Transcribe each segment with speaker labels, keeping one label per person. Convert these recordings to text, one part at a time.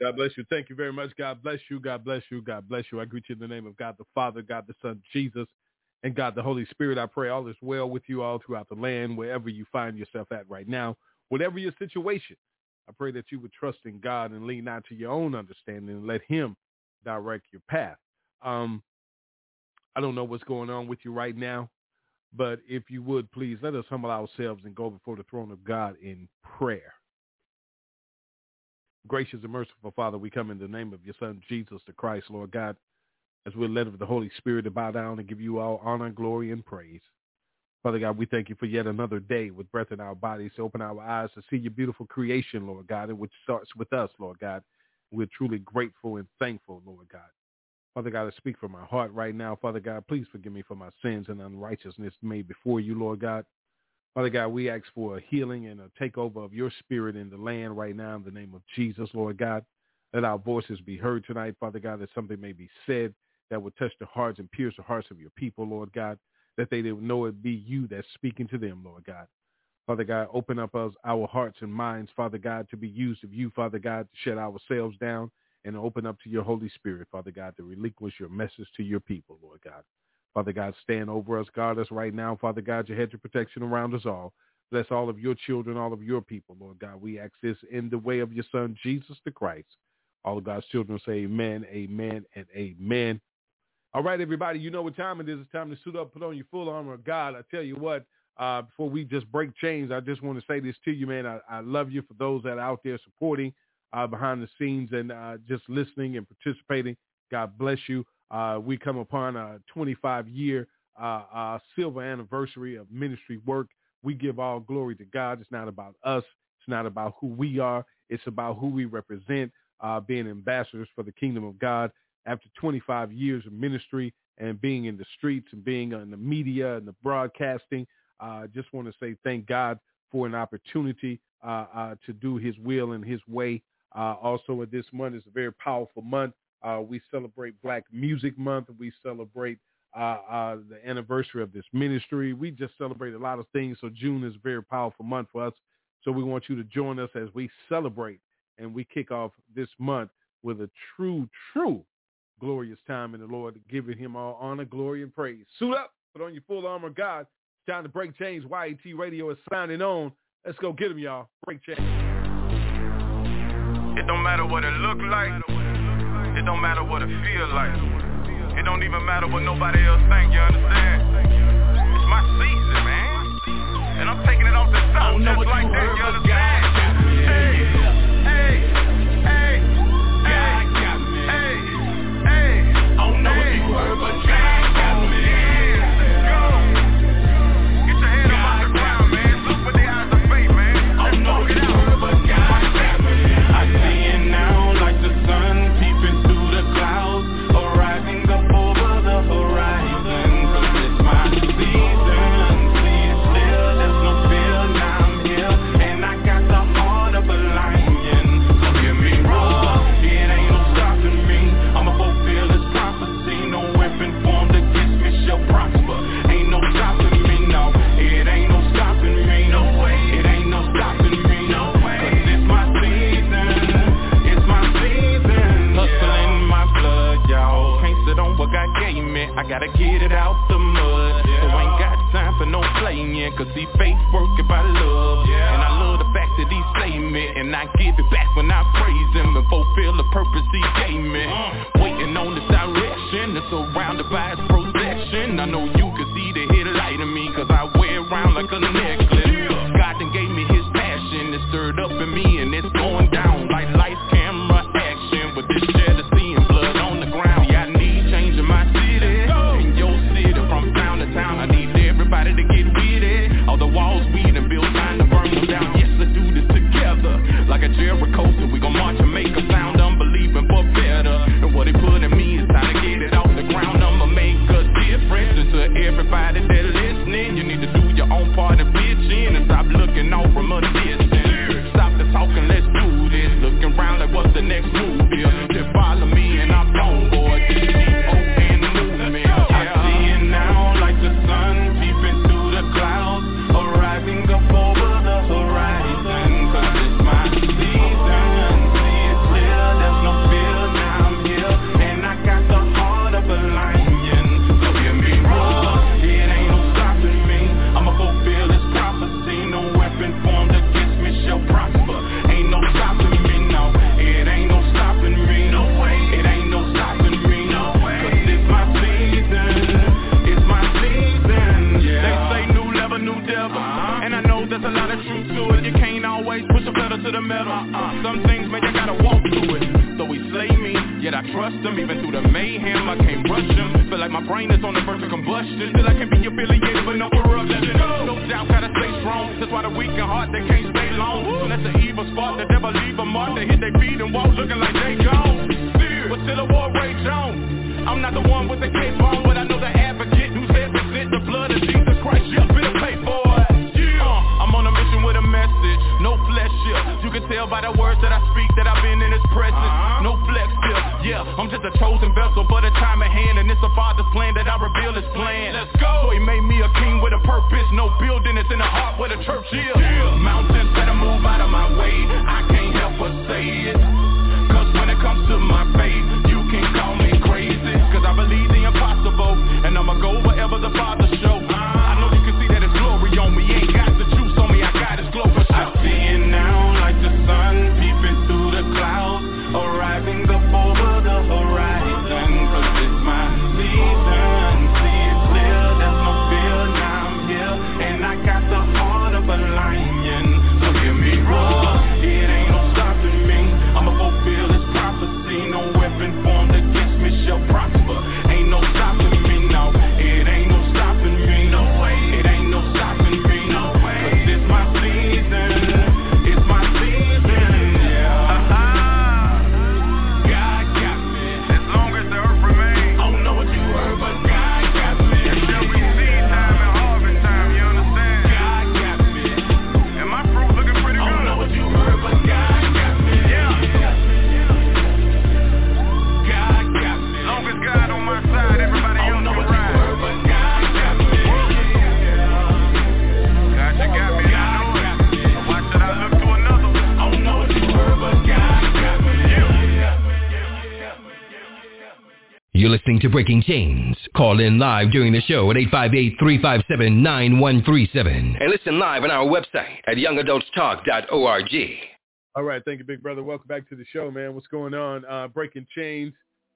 Speaker 1: God bless you. Thank you very much. God bless you. God bless you. God bless you. I greet you in the name of God the Father, God the Son, Jesus, and God the Holy Spirit. I pray all is well with you all throughout the land, wherever you find yourself at right now, whatever your situation. I pray that you would trust in God and lean not to your own understanding and let him direct your path. Um, I don't know what's going on with you right now, but if you would, please let us humble ourselves and go before the throne of God in prayer. Gracious and merciful Father, we come in the name of your Son, Jesus the Christ, Lord God, as we're led of the Holy Spirit to bow down and give you all honor, glory, and praise. Father God, we thank you for yet another day with breath in our bodies to open our eyes to see your beautiful creation, Lord God, and which starts with us, Lord God. We're truly grateful and thankful, Lord God. Father God, I speak from my heart right now. Father God, please forgive me for my sins and unrighteousness made before you, Lord God. Father God, we ask for a healing and a takeover of your spirit in the land right now in the name of Jesus, Lord God. Let our voices be heard tonight, Father God, that something may be said that would touch the hearts and pierce the hearts of your people, Lord God that they know it be you that's speaking to them, Lord God. Father God, open up us, our hearts and minds, Father God, to be used of you, Father God, to shut ourselves down and open up to your Holy Spirit, Father God, to relinquish your message to your people, Lord God. Father God, stand over us, guard us right now, Father God, your hedge of protection around us all. Bless all of your children, all of your people, Lord God. We ask this in the way of your son, Jesus the Christ. All of God's children say amen, amen, and amen. All right, everybody, you know what time it is. It's time to suit up, put on your full armor of God. I tell you what, uh, before we just break chains, I just want to say this to you, man. I, I love you for those that are out there supporting uh, behind the scenes and uh, just listening and participating. God bless you. Uh, we come upon a 25-year uh, uh, silver anniversary of ministry work. We give all glory to God. It's not about us. It's not about who we are. It's about who we represent, being ambassadors for the kingdom of God after 25 years of ministry and being in the streets and being in the media and the broadcasting. I uh, just want to say thank God for an opportunity uh, uh, to do his will and his way. Uh, also, this month is a very powerful month. Uh, we celebrate Black Music Month. We celebrate uh, the anniversary of this ministry. We just celebrate a lot of things. So June is a very powerful month for us. So we want you to join us as we celebrate and we kick off this month with a true, true glorious time in the Lord, giving him all honor, glory, and praise. Suit up, put on your full armor God. It's time to break chains. YAT Radio is signing on. Let's go get him, y'all. Break chains.
Speaker 2: It don't matter what it look like. It don't matter what it feel like. It don't even matter what nobody else think, you understand? It's my season, man. And I'm taking it off the top just like that, you understand? To
Speaker 3: Breaking Chains. Call in live during the show at 858-357-9137. And listen live on our website at youngadultstalk.org.
Speaker 1: All right, thank you, big brother. Welcome back to the show, man. What's going on? Uh, Breaking Chains,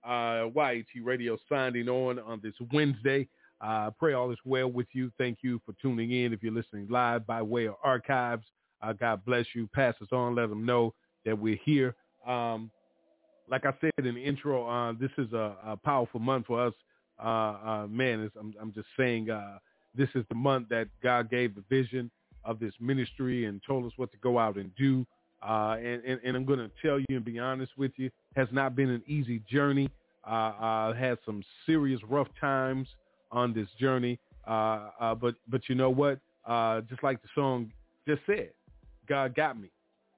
Speaker 1: uh, YAT Radio signing on on this Wednesday. Uh, pray all is well with you. Thank you for tuning in. If you're listening live by way of archives, uh, God bless you. Pass us on. Let them know that we're here. Um, like I said in the intro, uh, this is a, a powerful month for us. Uh, uh, man, I'm, I'm just saying uh, this is the month that God gave the vision of this ministry and told us what to go out and do. Uh, and, and, and I'm going to tell you and be honest with you, has not been an easy journey. I had some serious rough times on this journey. But, but you know what? Just like the song just said, God got me.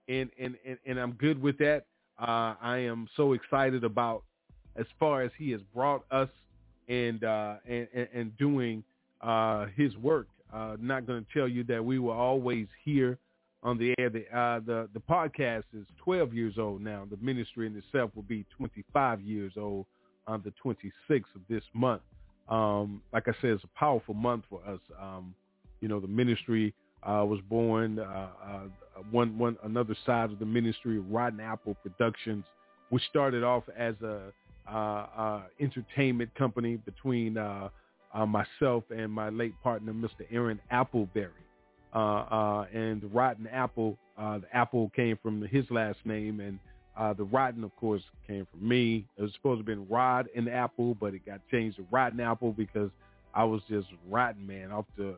Speaker 1: And, and, and, and I'm good with that. Uh, I am so excited about as far as he has brought us and, uh, and, and, doing uh, his work. Uh, not going to tell you that we were always here on the air. The, uh, the the podcast is 12 years old now. The ministry in itself will be 25 years old on the 26th of this month. Um, like I said, it's a powerful month for us. Um, you know, the ministry uh, was born. One one another side of the ministry, of Rotten Apple Productions, which started off as a uh, uh, entertainment company between uh, uh, myself and my late partner, Mr. Aaron Appleberry. Uh, uh, and Rotten Apple, the Apple came from his last name, and the Rotten, of course, came from me. It was supposed to have been Rod and Apple, but it got changed to Rotten Apple because I was just rotten, man, off the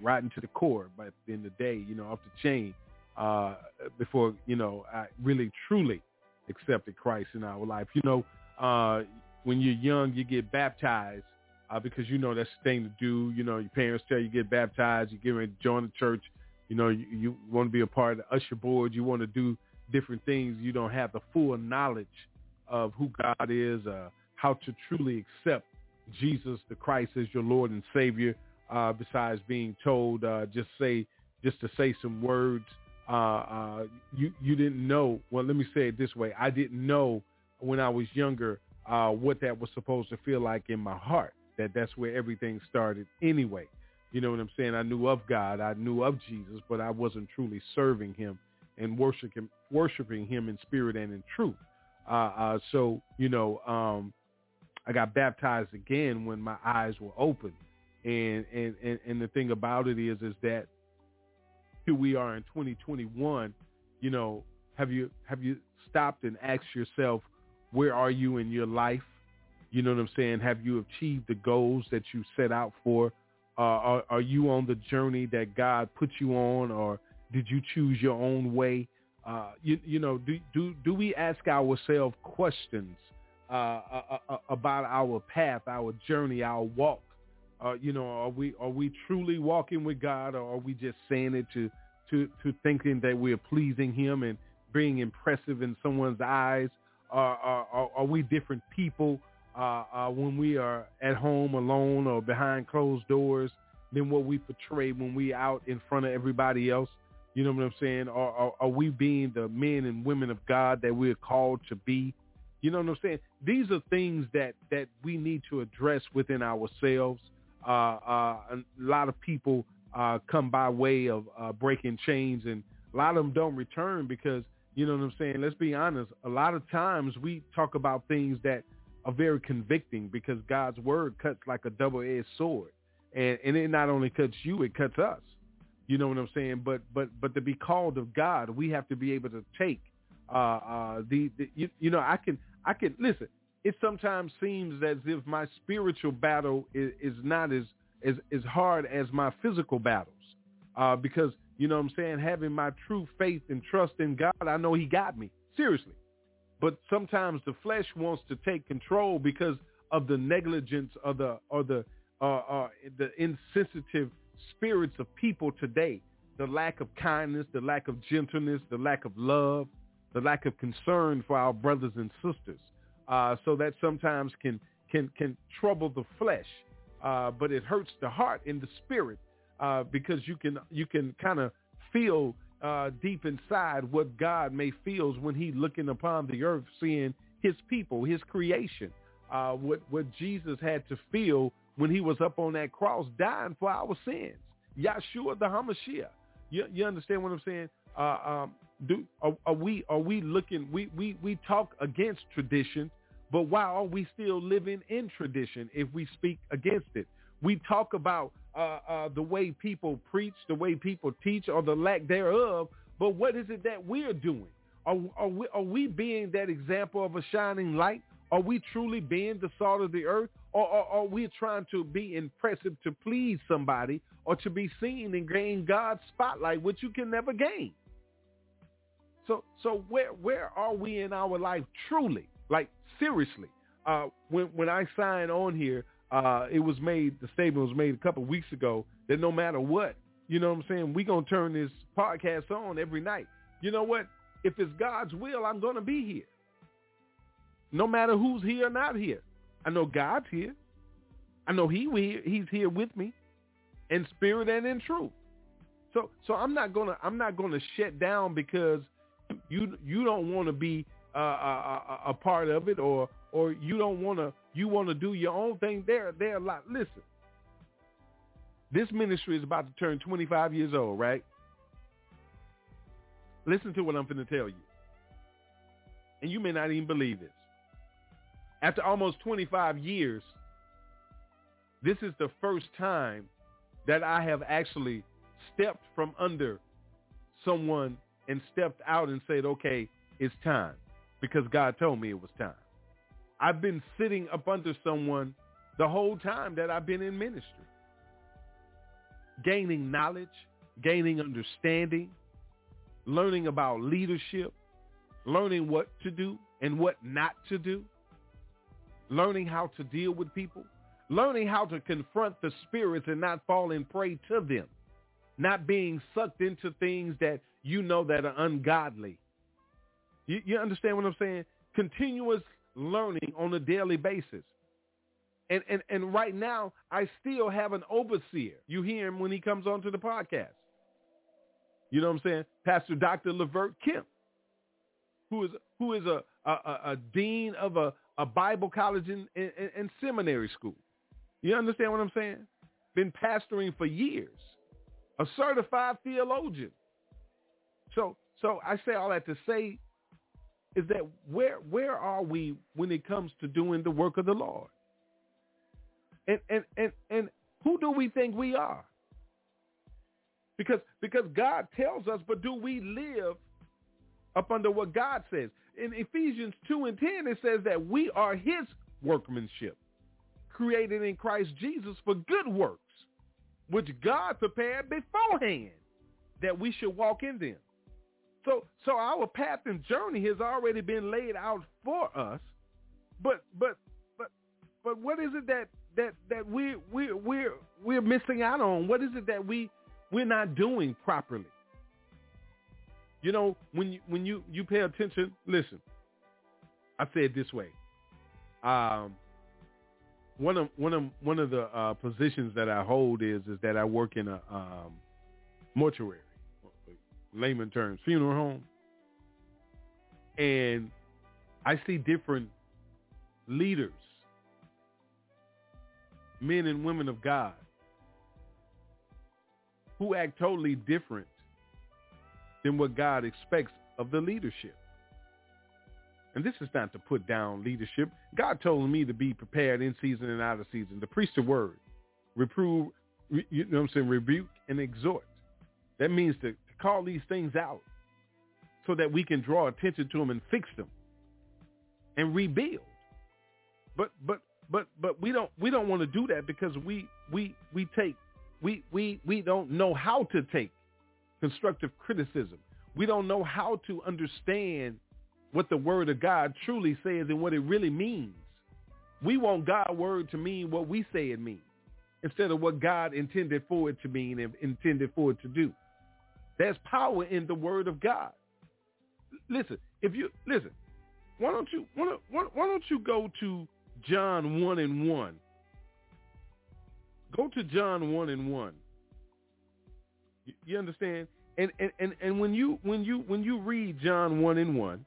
Speaker 1: rotten to the core. But of the day, you know, off the chain. Uh, before you know, I really truly accepted Christ in our life. You know, uh, when you're young, you get baptized uh, because you know that's the thing to do. You know, your parents tell you get baptized, you get ready to join the church. You know, you, you want to be a part of the usher board. You want to do different things. You don't have the full knowledge of who God is, uh, how to truly accept Jesus the Christ as your Lord and Savior. Uh, besides being told uh, just say just to say some words, uh, uh, you you didn't know. Well, let me say it this way: I didn't know when I was younger uh, what that was supposed to feel like in my heart. That that's where everything started anyway. You know what I'm saying? I knew of God, I knew of Jesus, but I wasn't truly serving Him and worshiping worshiping Him in spirit and in truth. Uh, uh, so you know, um, I got baptized again when my eyes were open, and and and, and the thing about it is is that we are in 2021. You know, have you have you stopped and asked yourself, where are you in your life? You know what I'm saying? Have you achieved the goals that you set out for? Uh, are, are you on the journey that God put you on, or did you choose your own way? Uh, you, you know, do, do, do we ask ourselves questions uh, uh, uh about our path, our journey, our walk? Uh, you know, are we are we truly walking with God, or are we just saying it to to to thinking that we're pleasing Him and being impressive in someone's eyes? Uh, are are, are we different people uh, uh, when we are at home alone or behind closed doors than what we portray when we out in front of everybody else? You know what I'm saying? Are, are, are we being the men and women of God that we're called to be? You know what I'm saying? These are things that that we need to address within ourselves. Uh, uh, a lot of people uh, come by way of uh, breaking chains, and a lot of them don't return because you know what I'm saying. Let's be honest. A lot of times we talk about things that are very convicting because God's word cuts like a double-edged sword, and and it not only cuts you, it cuts us. You know what I'm saying? But but but to be called of God, we have to be able to take uh, uh, the, the you, you know I can I can listen. It sometimes seems as if my spiritual battle is, is not as, as as hard as my physical battles, uh, because you know what I'm saying. Having my true faith and trust in God, I know He got me seriously. But sometimes the flesh wants to take control because of the negligence or the or the uh, uh, the insensitive spirits of people today, the lack of kindness, the lack of gentleness, the lack of love, the lack of concern for our brothers and sisters. Uh, so that sometimes can can can trouble the flesh, uh, but it hurts the heart and the spirit uh, because you can you can kind of feel uh, deep inside what God may feels when He looking upon the earth, seeing His people, His creation. Uh, what what Jesus had to feel when he was up on that cross dying for our sins. Yeshua the Hamashiach. You, you understand what I'm saying? Uh, um, do are, are, we are we looking? We, we we talk against tradition, but why are we still living in tradition if we speak against it? We talk about uh, uh, the way people preach, the way people teach, or the lack thereof. But what is it that we're doing? Are, are, we, are we being that example of a shining light? Are we truly being the salt of the earth? Or, are we trying to be impressive to please somebody or to be seen and gain God's spotlight, which you can never gain? So, so where where are we in our life truly? Like seriously, uh, when when I signed on here, uh, it was made the statement was made a couple weeks ago that no matter what, you know what I'm saying, we gonna turn this podcast on every night. You know what? If it's God's will, I'm gonna be here no matter who's here or not here. I know God's here. I know he he's here with me in spirit and in truth. So so I'm not gonna I'm not gonna shut down because you you don't want to be uh, a, a, a, part of it or or you don't want to you want to do your own thing. There there a lot. Listen, this ministry is about to turn 25 years old, right? Listen to what I'm going to tell you, and you may not even believe this after almost 25 years, this is the first time that I have actually stepped from under someone and stepped out and said, okay, it's time because God told me it was time. I've been sitting up under someone the whole time that I've been in ministry, gaining knowledge, gaining understanding, learning about leadership, learning what to do and what not to do learning how to deal with people, learning how to confront the spirits and not fall falling prey to them, not being sucked into things that you know that are ungodly. You, you understand what I'm saying? Continuous learning on a daily basis. And, and, and right now, I still have an overseer. You hear him when he comes onto the podcast. You know what I'm saying? Pastor Dr. Levert Kemp, who is who is a, a, a dean of a a Bible college and, and, and seminary school. You understand what I'm saying? Been pastoring for years. A certified theologian. So so I say all that to say is that where where are we when it comes to doing the work of the Lord? And and and, and who do we think we are? Because because God tells us, but do we live up under what God says? in Ephesians 2 and 10, it says that we are his workmanship, created in Christ Jesus for good works, which God prepared beforehand that we should walk in them. So, so our path and journey has already been laid out for us. But, but, but, but what is it that that that we we we're we're missing out on? What is it that we we're not doing properly? You know, when you when you you pay attention, listen. I say it this way. Um, one of one of one of the uh, positions that I hold is is that I work in a um, mortuary, layman terms, funeral home, and I see different leaders, men and women of God, who act totally different than what God expects of the leadership. And this is not to put down leadership. God told me to be prepared in season and out of season, to preach the word, reprove, you know what I'm saying, rebuke and exhort. That means to, call these things out so that we can draw attention to them and fix them and rebuild. But but but but we don't we don't want to do that because we we we take we we we don't know how to take constructive criticism. We don't know how to understand what the word of God truly says and what it really means. We want God's word to mean what we say it means instead of what God intended for it to mean and intended for it to do. There's power in the word of God. Listen, if you listen, why don't you why don't, why don't you go to John 1 and 1? Go to John 1 and 1. You, you understand? And, and and and when you when you when you read John 1 and 1,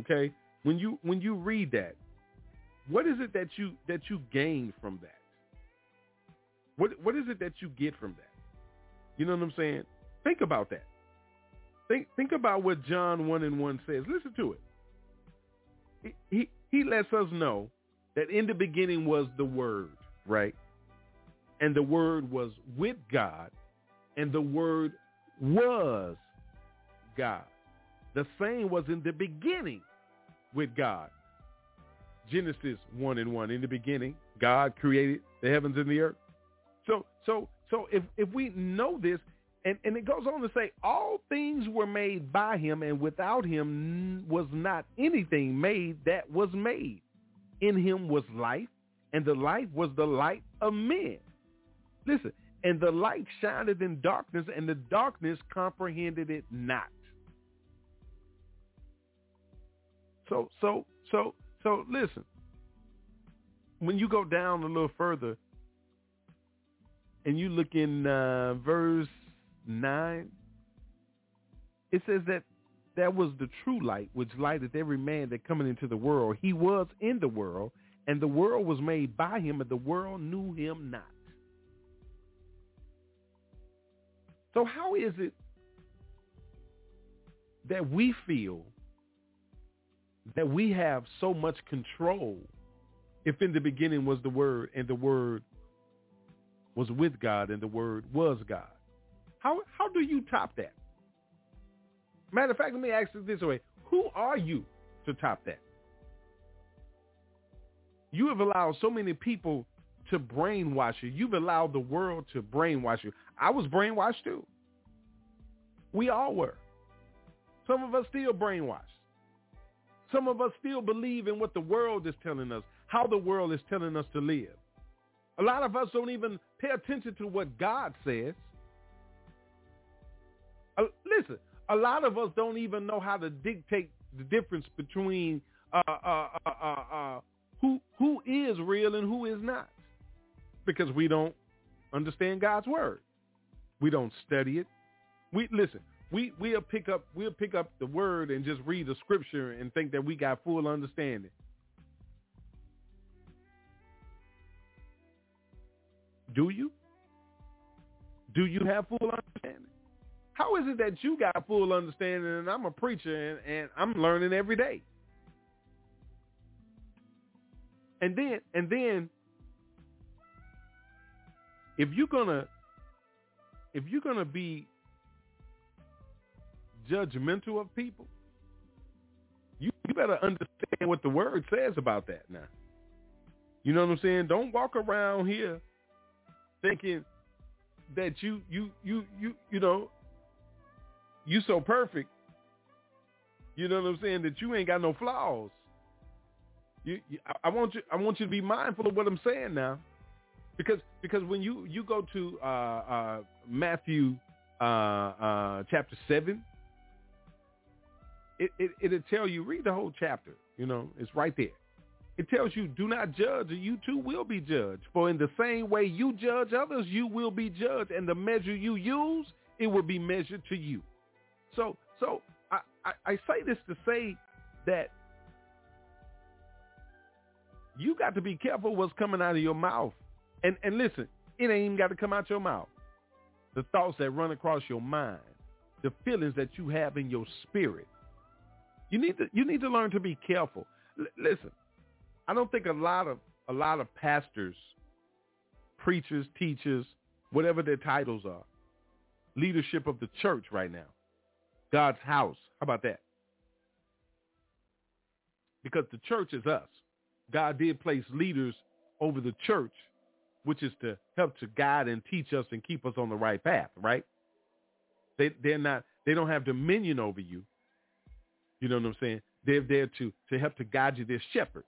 Speaker 1: okay? When you when you read that, what is it that you that you gain from that? What what is it that you get from that? You know what I'm saying? Think about that. Think think about what John 1 and 1 says. Listen to it. He, he lets us know that in the beginning was the word, right? And the word was with God, and the word was God. The same was in the beginning with God. Genesis 1 and 1. In the beginning, God created the heavens and the earth. So so so if if we know this and, and it goes on to say all things were made by him and without him was not anything made that was made. In him was life and the life was the light of men. Listen, and the light shined in darkness and the darkness comprehended it not. So so so so listen. When you go down a little further and you look in uh, verse 9, it says that that was the true light which lighteth every man that cometh into the world. He was in the world, and the world was made by him, and the world knew him not. So how is it that we feel that we have so much control if in the beginning was the word and the word was with God and the word was God? How how do you top that? Matter of fact, let me ask it this way. Who are you to top that? You have allowed so many people to brainwash you. You've allowed the world to brainwash you. I was brainwashed too. We all were. Some of us still brainwashed. Some of us still believe in what the world is telling us, how the world is telling us to live. A lot of us don't even pay attention to what God says. Uh, listen, a lot of us don't even know how to dictate the difference between uh, uh, uh, uh, uh, who who is real and who is not, because we don't understand God's word. We don't study it. We listen. We we'll pick up we'll pick up the word and just read the scripture and think that we got full understanding. Do you? Do you have full understanding? How is it that you got full understanding and I'm a preacher and, and I'm learning every day? And then and then if you're gonna if you're gonna be judgmental of people, You, you better understand what the word says about that now. You know what I'm saying? Don't walk around here thinking that you you you you you know you so perfect. You know what I'm saying? That you ain't got no flaws. You, you I want you I want you to be mindful of what I'm saying now. Because because when you you go to uh, uh, Matthew uh, uh, chapter seven, it, it it'll tell you read the whole chapter. You know, it's right there. It tells you, do not judge, or you too will be judged. For in the same way you judge others, you will be judged, and the measure you use, it will be measured to you. So, so I, I, I say this to say that you got to be careful what's coming out of your mouth. And and listen, it ain't even got to come out your mouth. The thoughts that run across your mind, the feelings that you have in your spirit. You need to you need to learn to be careful. L- listen, I don't think a lot of a lot of pastors, preachers, teachers, whatever their titles are, leadership of the church right now, God's house. How about that? Because the church is us. God did place leaders over the church, which is to help to guide and teach us and keep us on the right path, right? They they're not they don't have dominion over you. You know what I'm saying? They're there to to help to guide you. They're shepherds.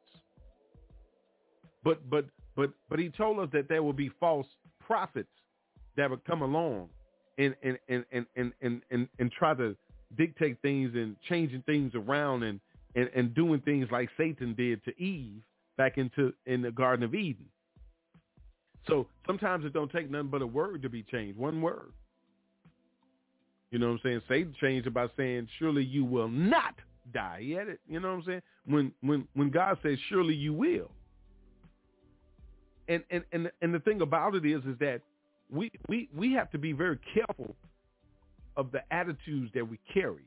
Speaker 1: But but but but he told us that there will be false prophets that would come along and and and and and and, and, and try to dictate things and changing things around and, and and doing things like Satan did to Eve back into in the Garden of Eden. So sometimes it don't take nothing but a word to be changed, one word. You know what I'm saying? Satan changed it by saying, "Surely you will not die." He had it. You know what I'm saying? When when when God says, "Surely you will," and and and and the thing about it is, is that we we we have to be very careful of the attitudes that we carry,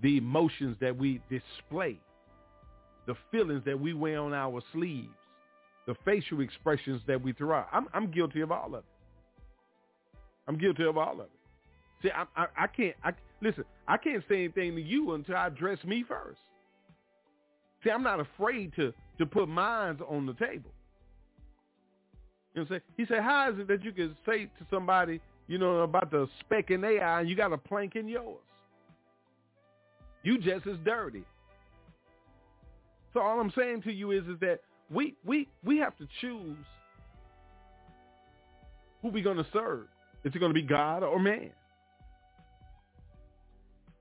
Speaker 1: the emotions that we display, the feelings that we wear on our sleeves, the facial expressions that we throw out. I'm I'm guilty of all of it. I'm guilty of all of it. See, I I, I can't. I listen. I can't say anything to you until I address me first. See, I'm not afraid to to put mines on the table. You know what I'm saying? He said, how is it that you can say to somebody, you know, about the speck in their eye and you got a plank in yours? You just as dirty. So all I'm saying to you is, is that we we we have to choose who going to serve. Is it to be God or man?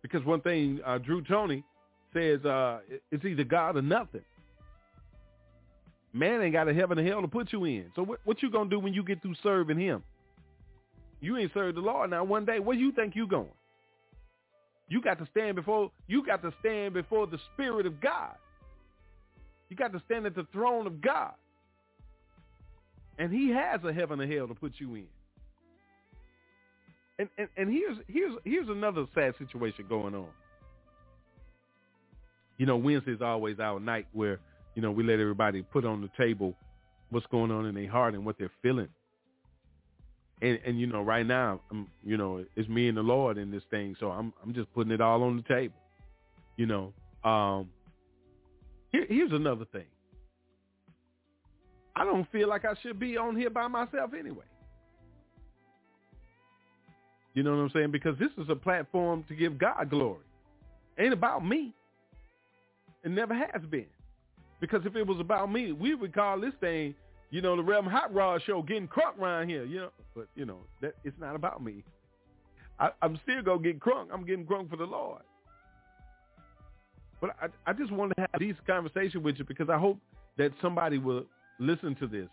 Speaker 1: Because one thing uh, Drew Tony says, uh, it's either God or nothing. Man ain't got a heaven or hell to put you in. So what, what you to do when you get through serving him? You ain't served the Lord. Now one day, where you think you going? You got to stand before, you got to stand before the Spirit of God. You got to stand at the throne of God. And he has a heaven or hell to put you in. And, and, and here's here's here's another sad situation going on. You know, Wednesday's always our night where, you know, we let everybody put on the table what's going on in their heart and what they're feeling. And and you know, right now, I'm you know, it's me and the Lord in this thing, so I'm I'm just putting it all on the table. You know, um, here, here's another thing. I don't feel like I should be on here by myself anyway. You know what I'm saying? Because this is a platform to give God glory. Ain't about me. It never has been. Because if it was about me, we would call this thing, you know, the Reverend Hot Rod Show, getting crunk around here. You know, but you know that it's not about me. I, I'm still gonna get crunk. I'm getting crunk for the Lord. But I, I just want to have these conversation with you because I hope that somebody will listen to this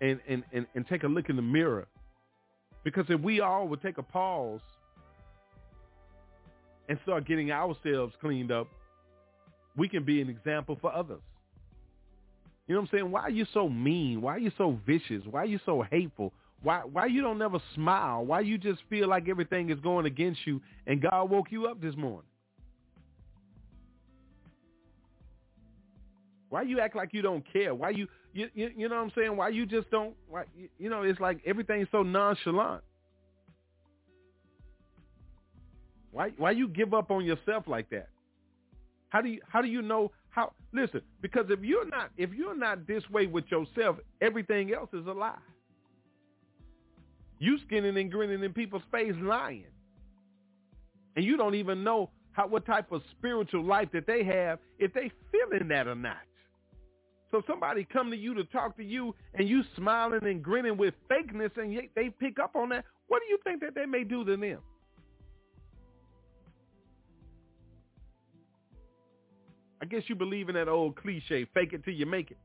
Speaker 1: and, and, and, and take a look in the mirror. Because if we all would take a pause and start getting ourselves cleaned up, we can be an example for others. You know what I'm saying? Why are you so mean? Why are you so vicious? Why are you so hateful? Why why you don't never smile? Why you just feel like everything is going against you and God woke you up this morning? Why you act like you don't care? Why you you you, you know what I'm saying? Why you just don't why you, you know it's like everything's so nonchalant. Why why you give up on yourself like that? How do you how do you know how listen, because if you're not if you're not this way with yourself, everything else is a lie. You skinning and grinning in people's face lying. And you don't even know how what type of spiritual life that they have if they feeling that or not. So somebody come to you to talk to you and you smiling and grinning with fakeness and yet they pick up on that. What do you think that they may do to them? I guess you believe in that old cliche, fake it till you make it.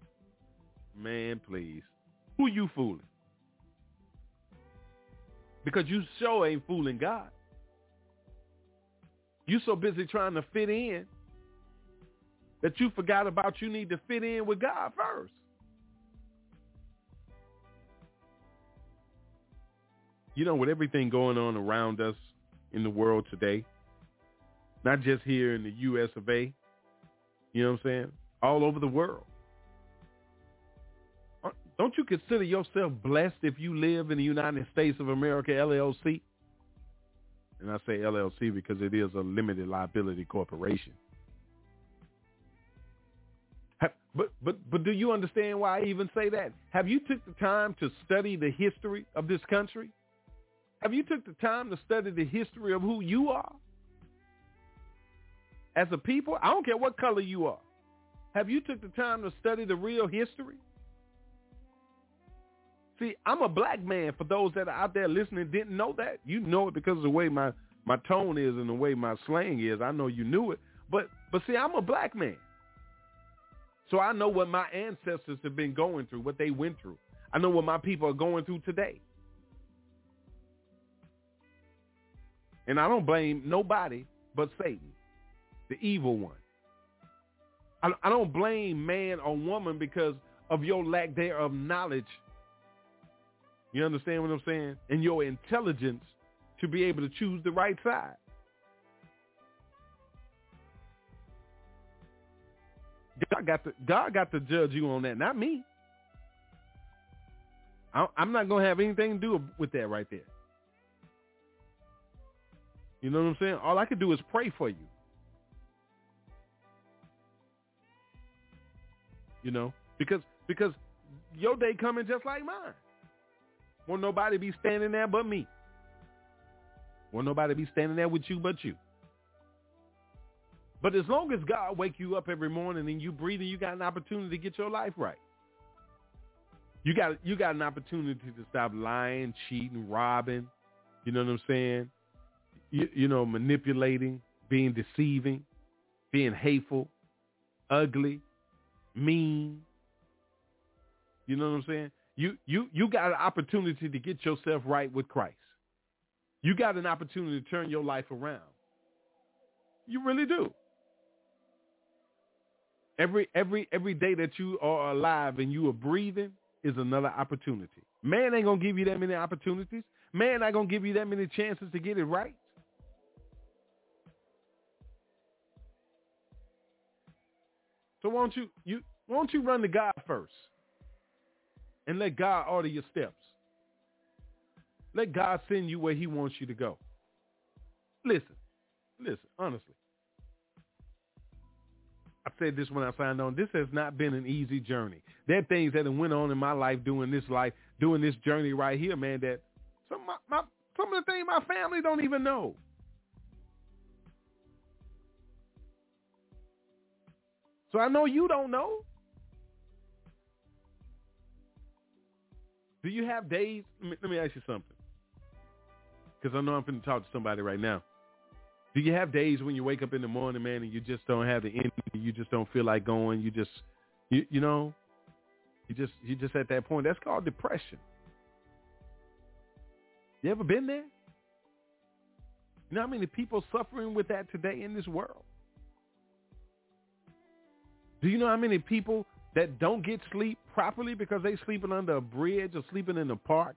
Speaker 1: Man, please. Who you fooling? Because you sure ain't fooling God. You so busy trying to fit in that you forgot about you need to fit in with God first. You know, with everything going on around us in the world today, not just here in the U.S. of A., you know what I'm saying? All over the world. Uh, don't you consider yourself blessed if you live in the United States of America, LLC? And I say LLC because it is a limited liability corporation. But but but do you understand why I even say that? Have you took the time to study the history of this country? Have you took the time to study the history of who you are? As a people, I don't care what color you are. Have you took the time to study the real history? See, I'm a black man for those that are out there listening didn't know that. You know it because of the way my, my tone is and the way my slang is. I know you knew it. But but see, I'm a black man. So I know what my ancestors have been going through, what they went through. I know what my people are going through today. And I don't blame nobody but Satan, the evil one. I, I don't blame man or woman because of your lack there of knowledge. You understand what I'm saying? And your intelligence to be able to choose the right side. God got to God got to judge you on that, not me. I, I'm not gonna have anything to do with that right there. You know what I'm saying? All I can do is pray for you. You know, because because your day coming just like mine. Won't nobody be standing there but me. Won't nobody be standing there with you but you. But as long as God wake you up every morning and you breathing, you got an opportunity to get your life right. You got you got an opportunity to stop lying, cheating, robbing. You know what I'm saying? You, you know, manipulating, being deceiving, being hateful, ugly, mean. You know what I'm saying? You you you got an opportunity to get yourself right with Christ. You got an opportunity to turn your life around. You really do. Every every every day that you are alive and you are breathing is another opportunity. Man ain't gonna give you that many opportunities. Man not gonna give you that many chances to get it right. So won't you you won't you run to God first and let God order your steps. Let God send you where he wants you to go. Listen, listen, honestly. I said this when I signed on. This has not been an easy journey. There are things that have went on in my life doing this life, doing this journey right here, man, that some of, my, my, some of the things my family don't even know. So I know you don't know. Do you have days? Let me, ask you something. Because I know I'm going to talk to somebody right now. Do you have days when you wake up in the morning, man, and you just don't have the energy? You just don't feel like going. You just, you, you know, you just, you just at that point. That's called depression. You ever been there? You know how many people suffering with that today in this world? Do you know how many people that don't get sleep properly because they sleeping under a bridge or sleeping in the park?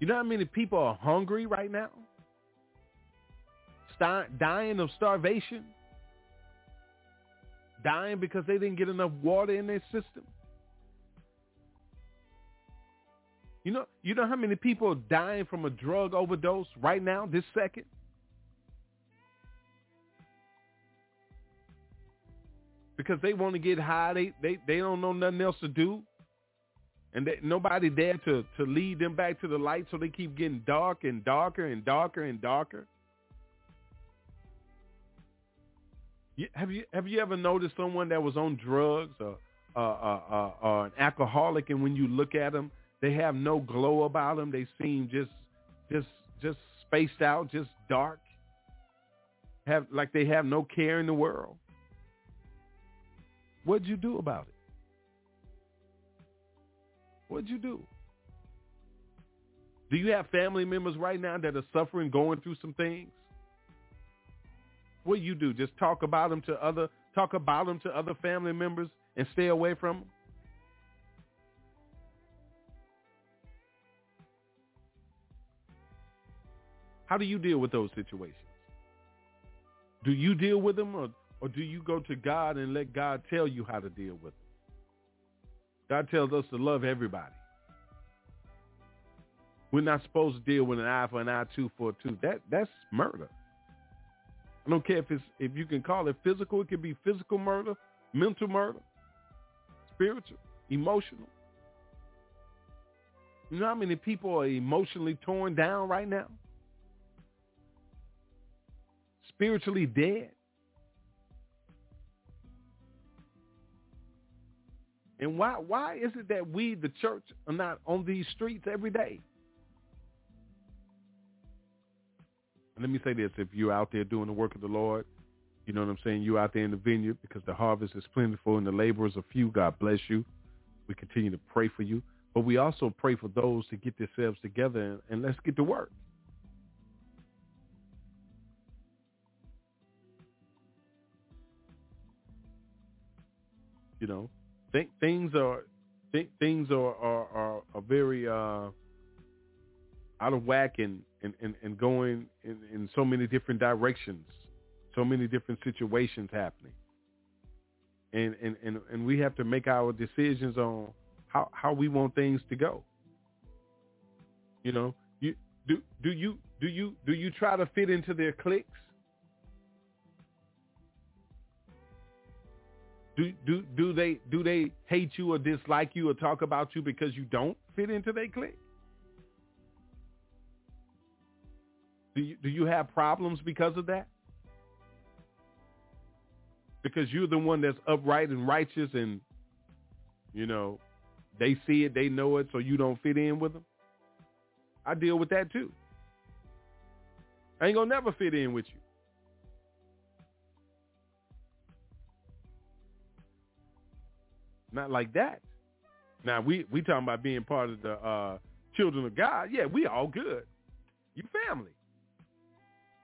Speaker 1: You know how many people are hungry right now? Dying of starvation? Dying because they didn't get enough water in their system? You know, you know how many people are dying from a drug overdose right now, this second? Because they want to get high. They they they don't know nothing else to do, and they, nobody there to to lead them back to the light. So they keep getting dark and darker and darker and darker. You, have you have you ever noticed someone that was on drugs or uh, uh, uh, uh, an alcoholic, and when you look at them, they have no glow about them. They seem just just just spaced out, just dark. Have like they have no care in the world. What'd you do about it? What'd you do? Do you have family members right now that are suffering, going through some things? What do you do? Just talk about them to other talk about them to other family members and stay away from them? How do you deal with those situations? Do you deal with them or, or do you go to God and let God tell you how to deal with it? God tells us to love everybody. We're not supposed to deal with an eye for an eye, two for a two. That that's murder. I don't care if it's if you can call it physical. It could be physical murder, mental murder, spiritual, emotional. You know how many people are emotionally torn down right now? Spiritually dead. And why why is it that we, the church, are not on these streets every day? let me say this, if you're out there doing the work of the Lord, you know what I'm saying, you're out there in the vineyard because the harvest is plentiful and the laborers are few. God bless you. We continue to pray for you. But we also pray for those to get themselves together and, and let's get to work. You know, th- things are th- things are are, are, are very uh, out of whack and and, and, and going in, in so many different directions, so many different situations happening. And, and, and, and we have to make our decisions on how, how we want things to go. You know, you do do you do you do you try to fit into their cliques? Do do do they do they hate you or dislike you or talk about you because you don't fit into their clique? Do you, do you have problems because of that? Because you're the one that's upright and righteous and, you know, they see it, they know it, so you don't fit in with them? I deal with that too. I ain't to never fit in with you. Not like that. Now we we talking about being part of the uh, children of God. Yeah, we all good. You family.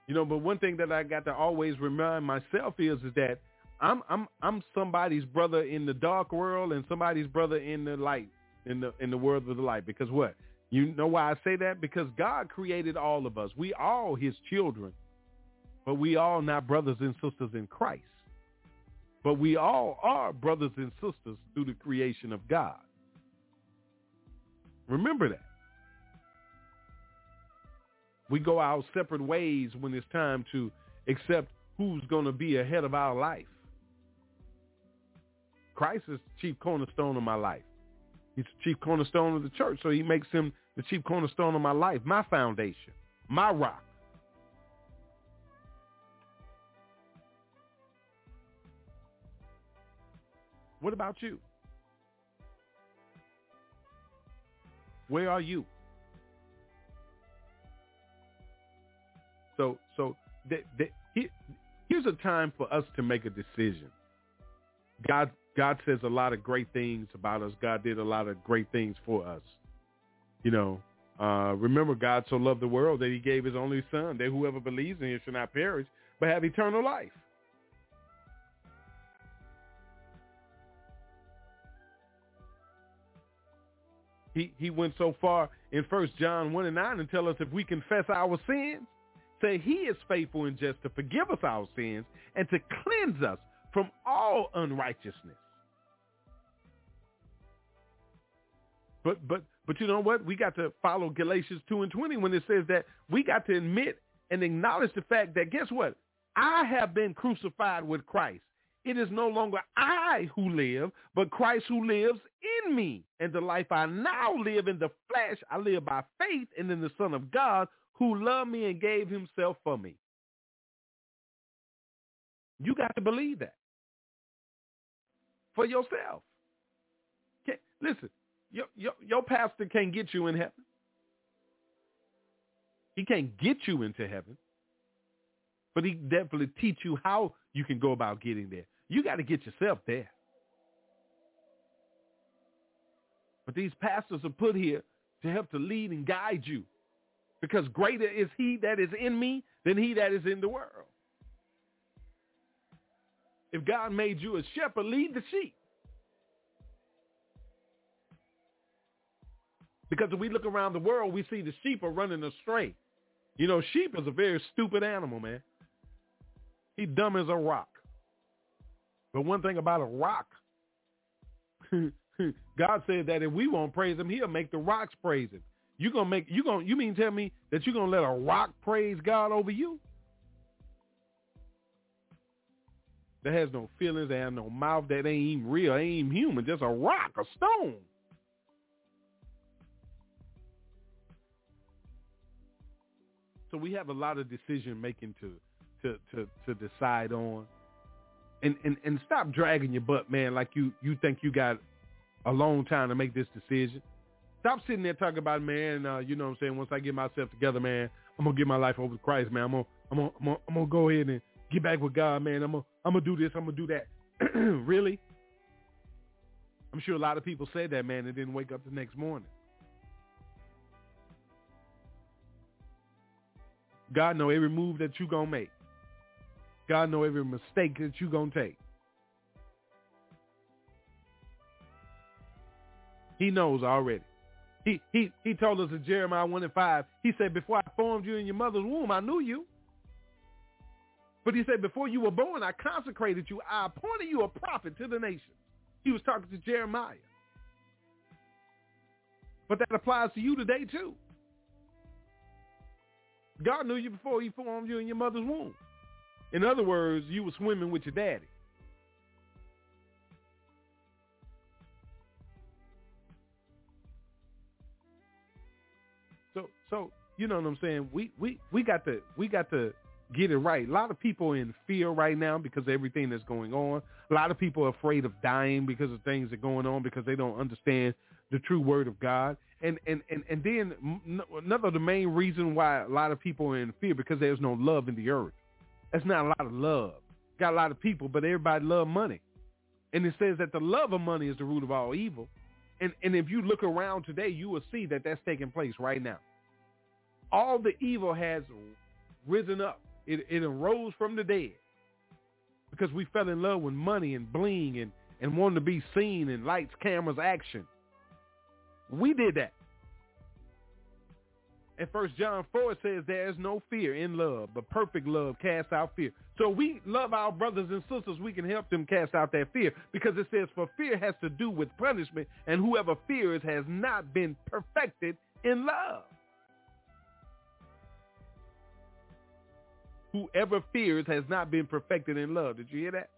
Speaker 1: You know, but one thing that I got to always remind myself is is that I'm I'm I'm somebody's brother in the dark world and somebody's brother in the light in the in the world of the light. Because what? You know why I say that? Because God created all of us. We all his children. But we all not brothers and sisters in Christ. But we all are brothers and sisters through the creation of God. Remember that we go our separate ways when it's time to accept who's going to be ahead of our life. Christ is the chief cornerstone of my life. He's the chief cornerstone of the church, so he makes him the chief cornerstone of my life, my foundation, my rock. What about you? Where are you? So so here's a time for us to make a decision. God God says a lot of great things about us. God did a lot of great things for us. You know, uh, remember God so loved the world that he gave his only son, that whoever believes in him shall not perish, but have eternal life. He, he went so far in First John 1 and 9 and tell us if we confess our sins, Say he is faithful and just to forgive us our sins and to cleanse us from all unrighteousness. But but but you know what? We got to follow Galatians 2 and 20 when it says that we got to admit and acknowledge the fact that guess what? I have been crucified with Christ. It is no longer I who live, but Christ who lives in me. And the life I now live in the flesh, I live by faith and in the Son of God who loved me and gave himself for me. You got to believe that for yourself. listen, your, your, your pastor can't get you in heaven. He can't get you into heaven, but he definitely teach you how you can go about getting there. You got to get yourself there. But these pastors are put here to help to lead and guide you because greater is he that is in me than he that is in the world. If God made you a shepherd, lead the sheep. Because if we look around the world, we see the sheep are running astray. You know, sheep is a very stupid animal, man. He dumb as a rock. But one thing about a rock, God said that if we won't praise him, he'll make the rocks praise him. You gonna make you gonna you mean tell me that you're gonna let a rock praise God over you? That has no feelings, that has no mouth, that ain't even real, ain't even human, just a rock, a stone. So we have a lot of decision making to to to to decide on. And, and and stop dragging your butt, man, like you you think you got a long time to make this decision. Stop sitting there talking about, man, uh, you know what I'm saying, once I get myself together, man, I'm to give my life over to Christ, man. I'm to I'm gonna, I'm gonna, I'm gonna go ahead and get back with God, man. I'm gonna, I'm gonna do this. I'm gonna do that. really? I'm sure a lot of people say that, man, and didn't wake up the next morning. God know every move that you gonna make. God know every mistake that you gonna take. He knows already. He he he told us in Jeremiah 1 and 5, he said, Before I formed you in your mother's womb, I knew you. But he said, before you were born, I consecrated you. I appointed you a prophet to the nations. He was talking to Jeremiah. But that applies to you today too. God knew you before he formed you in your mother's womb. In other words, you were swimming with your daddy. So so you know what I'm saying? We we we got to we got to get it right. A lot of people are in fear right now because of everything that's going on. A lot of people are afraid of dying because of things that are going on because they don't understand the true word of God. And and and and then another the main reason why a lot of people are in fear because there's no love in the earth. That's not a lot of love. Got a lot of people, but everybody love money. And it says that the love of money is the root of all evil. And and if you look around today, you will see that that's taking place right now. All the evil has risen up it, it arose from the dead because we fell in love with money and bling and, and wanted to be seen in lights, cameras, action. We did that. And First John 4 says there is no fear in love, but perfect love casts out fear. So we love our brothers and sisters. We can help them cast out that fear because it says for fear has to do with punishment and whoever fears has not been perfected in love. Whoever fears has not been perfected in love. Did you hear that?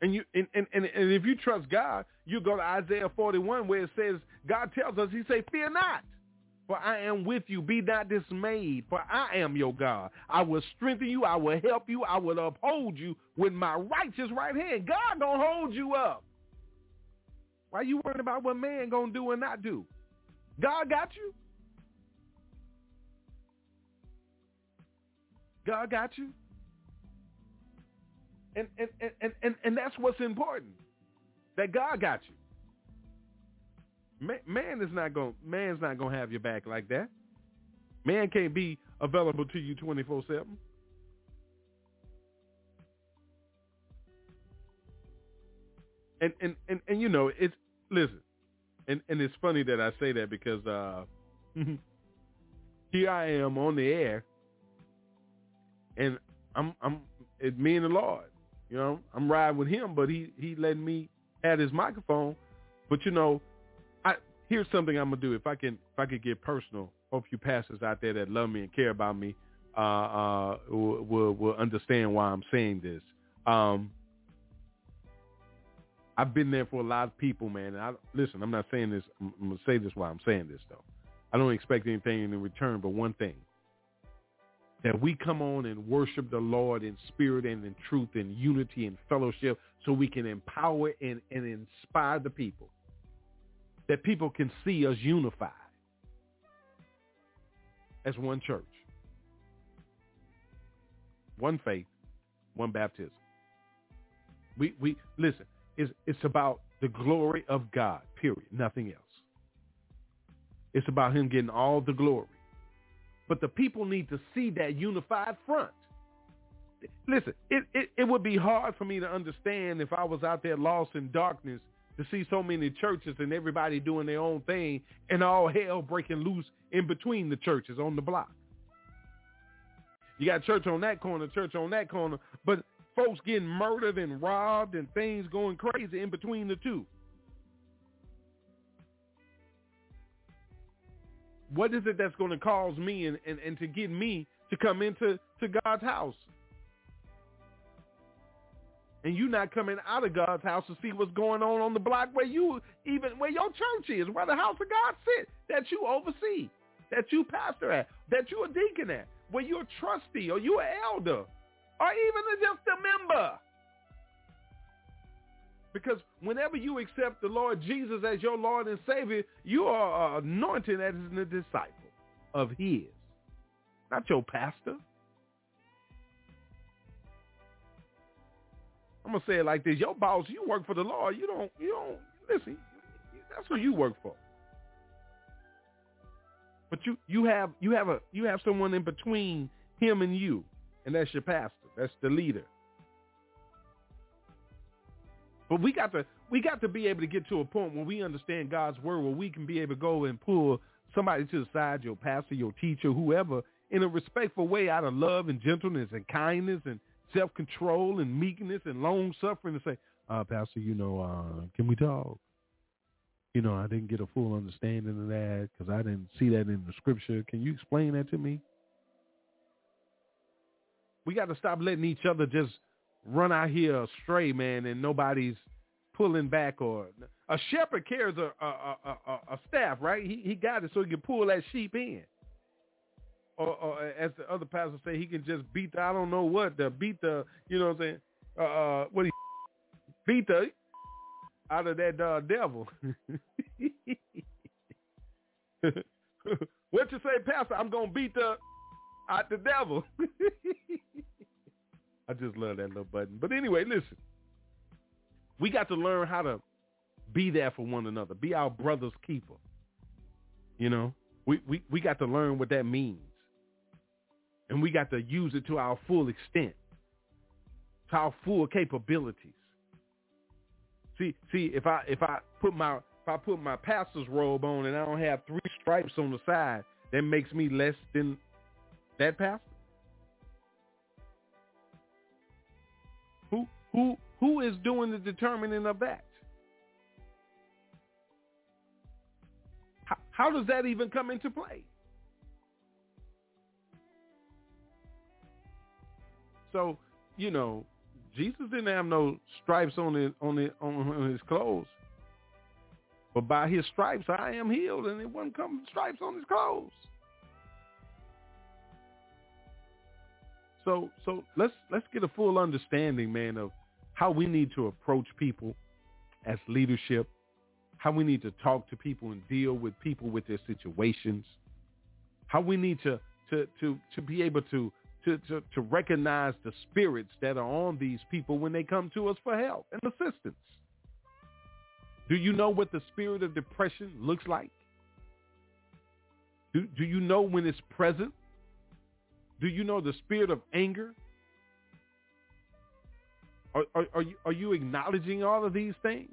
Speaker 1: And you and, and, and, if you trust God, you go to Isaiah 41 where it says, God tells us, he say, fear not, for I am with you. Be not dismayed, for I am your God. I will strengthen you. I will help you. I will uphold you with my righteous right hand. God gonna hold you up. Why you worrying about what man gonna do and not do? God got you. God got you. And, and, and, and, and that's what's important. That God got you. Man, man is not going man's not going to have your back like that. Man can't be available to you 24/7. And, and and and you know, it's listen. And and it's funny that I say that because uh here I am on the air and I'm I'm it's me and the Lord. You know, I'm riding with him, but he he letting me have his microphone. But you know, I here's something I'm gonna do. If I can if I could get personal, hope you pastors out there that love me and care about me, uh, uh, will, will understand why I'm saying this. Um, I've been there for a lot of people, man. And I, listen, I'm not saying this. I'm, I'm gonna say this while I'm saying this, though. I don't expect anything in return, but one thing: that we come on and worship the Lord in spirit and in truth and unity and fellowship, so we can empower and, and inspire the people. That people can see us unified as one church, one faith, one baptism. We we listen. It's it's about the glory of God. Period. Nothing else. It's about Him getting all the glory. But the people need to see that unified front. Listen, it, it, it would be hard for me to understand if I was out there lost in darkness to see so many churches and everybody doing their own thing and all hell breaking loose in between the churches on the block. You got church on that corner, church on that corner, but folks getting murdered and robbed and things going crazy in between the two. What is it that's going to cause me and, and, and to get me to come into to God's house? And you not coming out of God's house to see what's going on on the block where you even where your church is, where the house of God sit, that you oversee, that you pastor at, that you a deacon at, where you're a trustee or you an elder, or even just a member. Because whenever you accept the Lord Jesus as your Lord and Savior, you are uh, anointed as a disciple of his, not your pastor. I'm gonna say it like this: Your boss, you work for the Lord. You don't, you don't listen. That's who you work for. But you, you have, you have a, you have someone in between him and you, and that's your pastor. That's the leader. But we got to we got to be able to get to a point where we understand God's word, where we can be able to go and pull somebody to the side, your pastor, your teacher, whoever, in a respectful way, out of love and gentleness and kindness and self-control and meekness and long suffering, and say, uh, Pastor, you know, uh, can we talk? You know, I didn't get a full understanding of that because I didn't see that in the scripture. Can you explain that to me? We got to stop letting each other just run out here astray, man, and nobody's pulling back or a shepherd carries a a, a, a, a staff, right? He he got it so he can pull that sheep in. Or, or as the other pastor say, he can just beat the I don't know what the beat the you know what I'm saying? Uh, uh what he beat the out of that uh, devil. what you say, Pastor? I'm gonna beat the out the devil. I just love that little button. But anyway, listen. We got to learn how to be there for one another. Be our brother's keeper. You know? We, we, we got to learn what that means. And we got to use it to our full extent. To our full capabilities. See, see, if I if I put my if I put my pastor's robe on and I don't have three stripes on the side, that makes me less than that pastor. Who who who is doing the determining of that? How, how does that even come into play? So, you know, Jesus didn't have no stripes on his on his on his clothes. But by his stripes I am healed and it wasn't come stripes on his clothes. So so let's let's get a full understanding, man, of how we need to approach people as leadership, how we need to talk to people and deal with people with their situations, how we need to to to to be able to to, to, to recognize the spirits that are on these people when they come to us for help and assistance. Do you know what the spirit of depression looks like? Do, do you know when it's present? Do you know the spirit of anger? Are, are, are, you, are you acknowledging all of these things?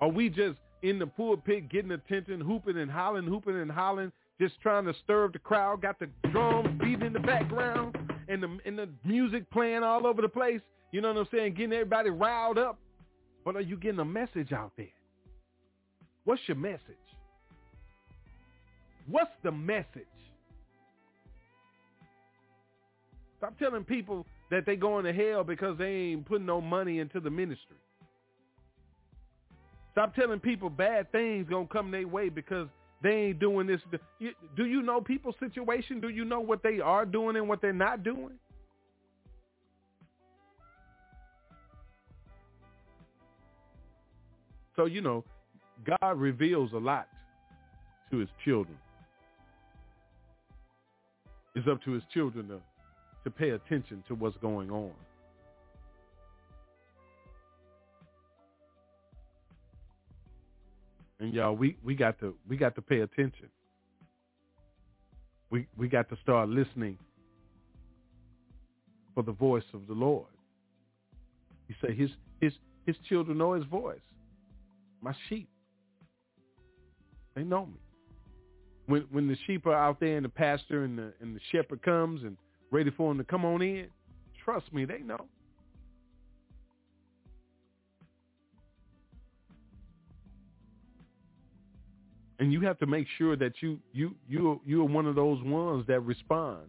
Speaker 1: Are we just in the pulpit getting attention, hooping and hollering, hooping and hollering, just trying to stir up the crowd, got the drums beating in the background and the, and the music playing all over the place? You know what I'm saying? Getting everybody riled up. But are you getting a message out there? What's your message? What's the message? Stop telling people that they going to hell because they ain't putting no money into the ministry. Stop telling people bad things gonna come their way because they ain't doing this. Do you know people's situation? Do you know what they are doing and what they're not doing? So, you know, God reveals a lot to his children. It's up to his children to, to pay attention to what's going on. And y'all, we, we got to we got to pay attention. We we got to start listening for the voice of the Lord. He said his his his children know his voice. My sheep. They know me. When when the sheep are out there and the pastor and the and the shepherd comes and ready for them to come on in, trust me, they know. and you have to make sure that you you you you are one of those ones that respond.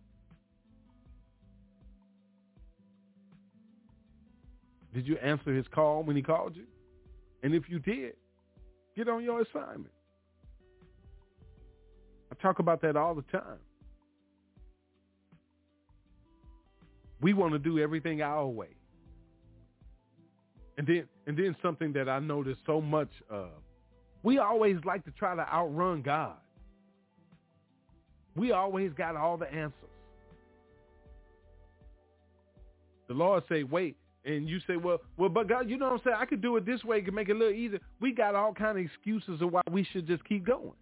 Speaker 1: Did you answer his call when he called you? And if you did, get on your assignment. I talk about that all the time. We want to do everything our way. And then and then something that I noticed so much of we always like to try to outrun God. We always got all the answers. The Lord say, wait, and you say, well, well, but God, you know what I'm saying? I could do it this way, could make it a little easier. We got all kind of excuses of why we should just keep going.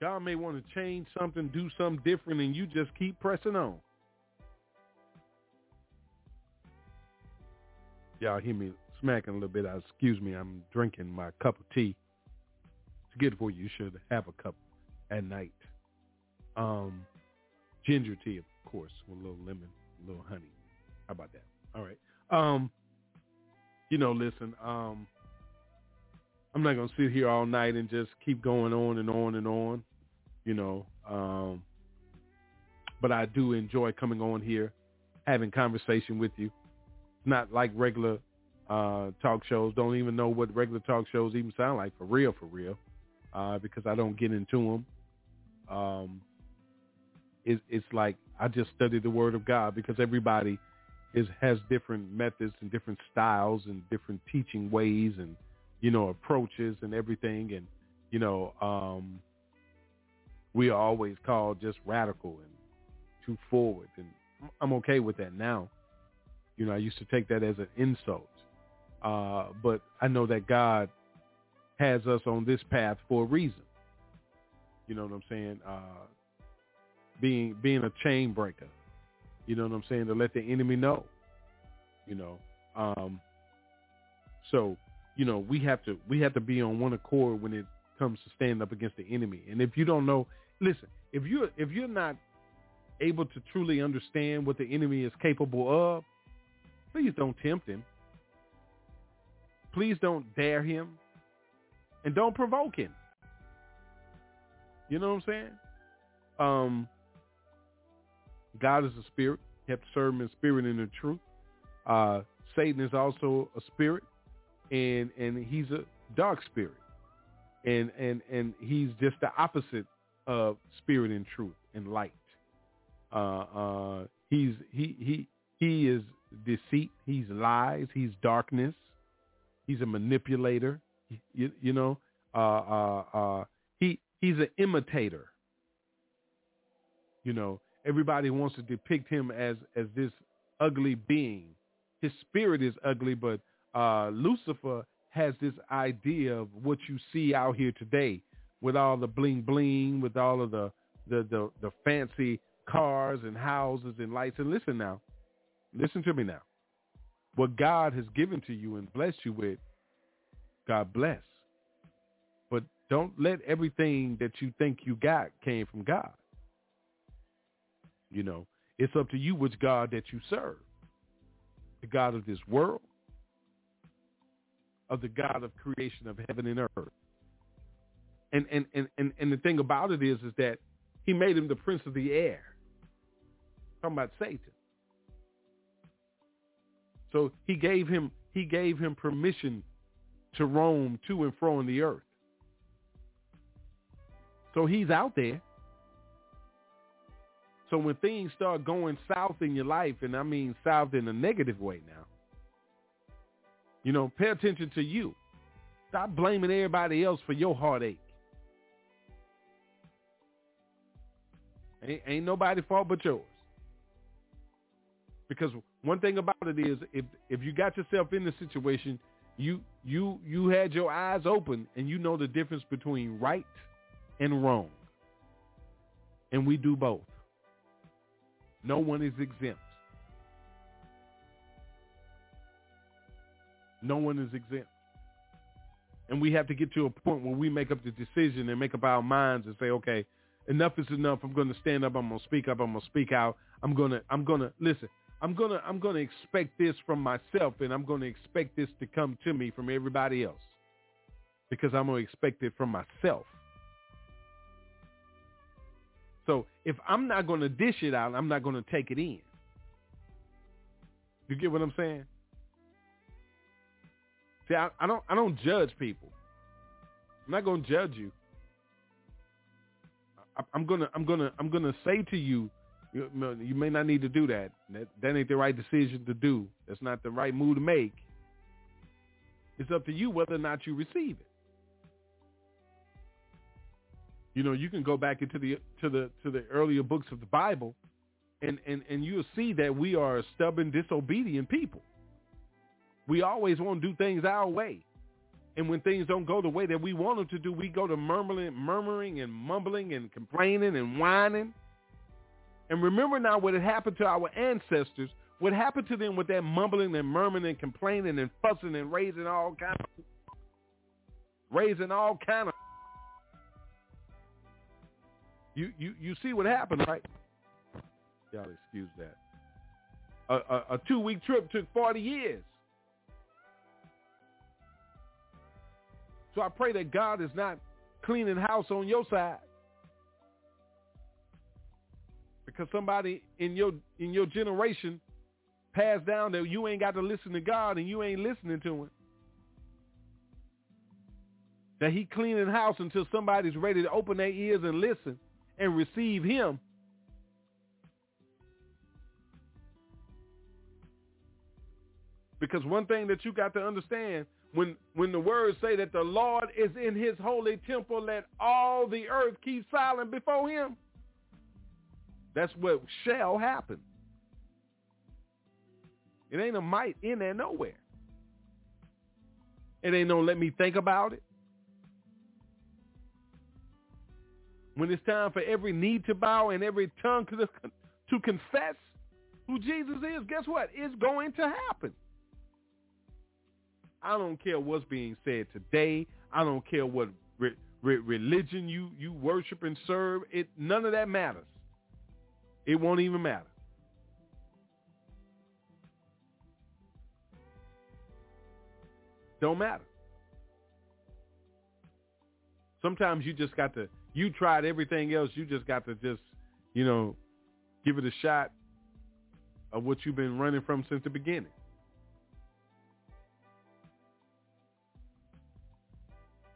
Speaker 1: God may want to change something, do something different, and you just keep pressing on. y'all hear me smacking a little bit, excuse me, I'm drinking my cup of tea. It's good for you. You should have a cup at night. Um, ginger tea, of course, with a little lemon, a little honey. How about that? All right. Um, you know, listen, um, I'm not going to sit here all night and just keep going on and on and on, you know. Um, but I do enjoy coming on here, having conversation with you not like regular uh, talk shows. Don't even know what regular talk shows even sound like for real, for real, uh, because I don't get into them. Um, it, it's like I just study the Word of God because everybody is has different methods and different styles and different teaching ways and you know approaches and everything and you know um, we are always called just radical and too forward and I'm okay with that now you know, I used to take that as an insult. Uh, but I know that God has us on this path for a reason. You know what I'm saying? Uh, being being a chain breaker. You know what I'm saying? To let the enemy know. You know. Um, so, you know, we have to we have to be on one accord when it comes to stand up against the enemy. And if you don't know, listen, if you if you're not able to truly understand what the enemy is capable of, Please don't tempt him. Please don't dare him. And don't provoke him. You know what I'm saying? Um, God is a spirit. You have to serve him in spirit and in truth. Uh, Satan is also a spirit, and and he's a dark spirit, and and and he's just the opposite of spirit and truth and light. Uh, uh, he's he he he is deceit. He's lies. He's darkness. He's a manipulator. You, you know, uh, uh, uh, he he's an imitator. You know, everybody wants to depict him as as this ugly being. His spirit is ugly, but uh, Lucifer has this idea of what you see out here today with all the bling bling, with all of the the the, the fancy cars and houses and lights. And listen now, Listen to me now. What God has given to you and blessed you with, God bless. But don't let everything that you think you got came from God. You know, it's up to you which God that you serve. The God of this world, of the God of creation of heaven and earth. And and, and, and, and the thing about it is is that he made him the prince of the air. Talking about Satan. So he gave him he gave him permission to roam to and fro in the earth. So he's out there. So when things start going south in your life, and I mean south in a negative way now, you know, pay attention to you. Stop blaming everybody else for your heartache. Ain't, ain't nobody fault but yours. Because one thing about it is, if if you got yourself in the situation, you you you had your eyes open and you know the difference between right and wrong. And we do both. No one is exempt. No one is exempt. And we have to get to a point where we make up the decision and make up our minds and say, okay, enough is enough. I'm going to stand up. I'm going to speak up. I'm going to speak out. I'm going to, I'm going to, listen, I'm going to, I'm going to expect this from myself and I'm going to expect this to come to me from everybody else because I'm going to expect it from myself. So if I'm not going to dish it out, I'm not going to take it in. You get what I'm saying? See, I, I don't I don't judge people. I'm not to judge you. I, I'm gonna I'm gonna I'm gonna say to you, you, you may not need to do that. that. That ain't the right decision to do. That's not the right move to make. It's up to you whether or not you receive it. You know, you can go back into the to the to the earlier books of the Bible, and and and you'll see that we are a stubborn, disobedient people. We always want to do things our way. And when things don't go the way that we want them to do, we go to murmuring, murmuring and mumbling and complaining and whining. And remember now what had happened to our ancestors, what happened to them with that mumbling and murmuring and complaining and fussing and raising all kind of, raising all kind of. You, you, you see what happened, right? Y'all excuse that. A, a, a two-week trip took 40 years. So I pray that God is not cleaning house on your side. Because somebody in your in your generation passed down that you ain't got to listen to God and you ain't listening to him. That he cleaning house until somebody's ready to open their ears and listen and receive him. Because one thing that you got to understand, when when the words say that the Lord is in his holy temple, let all the earth keep silent before him. That's what shall happen. It ain't a might in there nowhere. It ain't no let me think about it. When it's time for every knee to bow and every tongue to, to confess who Jesus is, guess what? It's going to happen. I don't care what's being said today. I don't care what re- re- religion you, you worship and serve. It None of that matters. It won't even matter. Don't matter. Sometimes you just got to, you tried everything else. You just got to just, you know, give it a shot of what you've been running from since the beginning.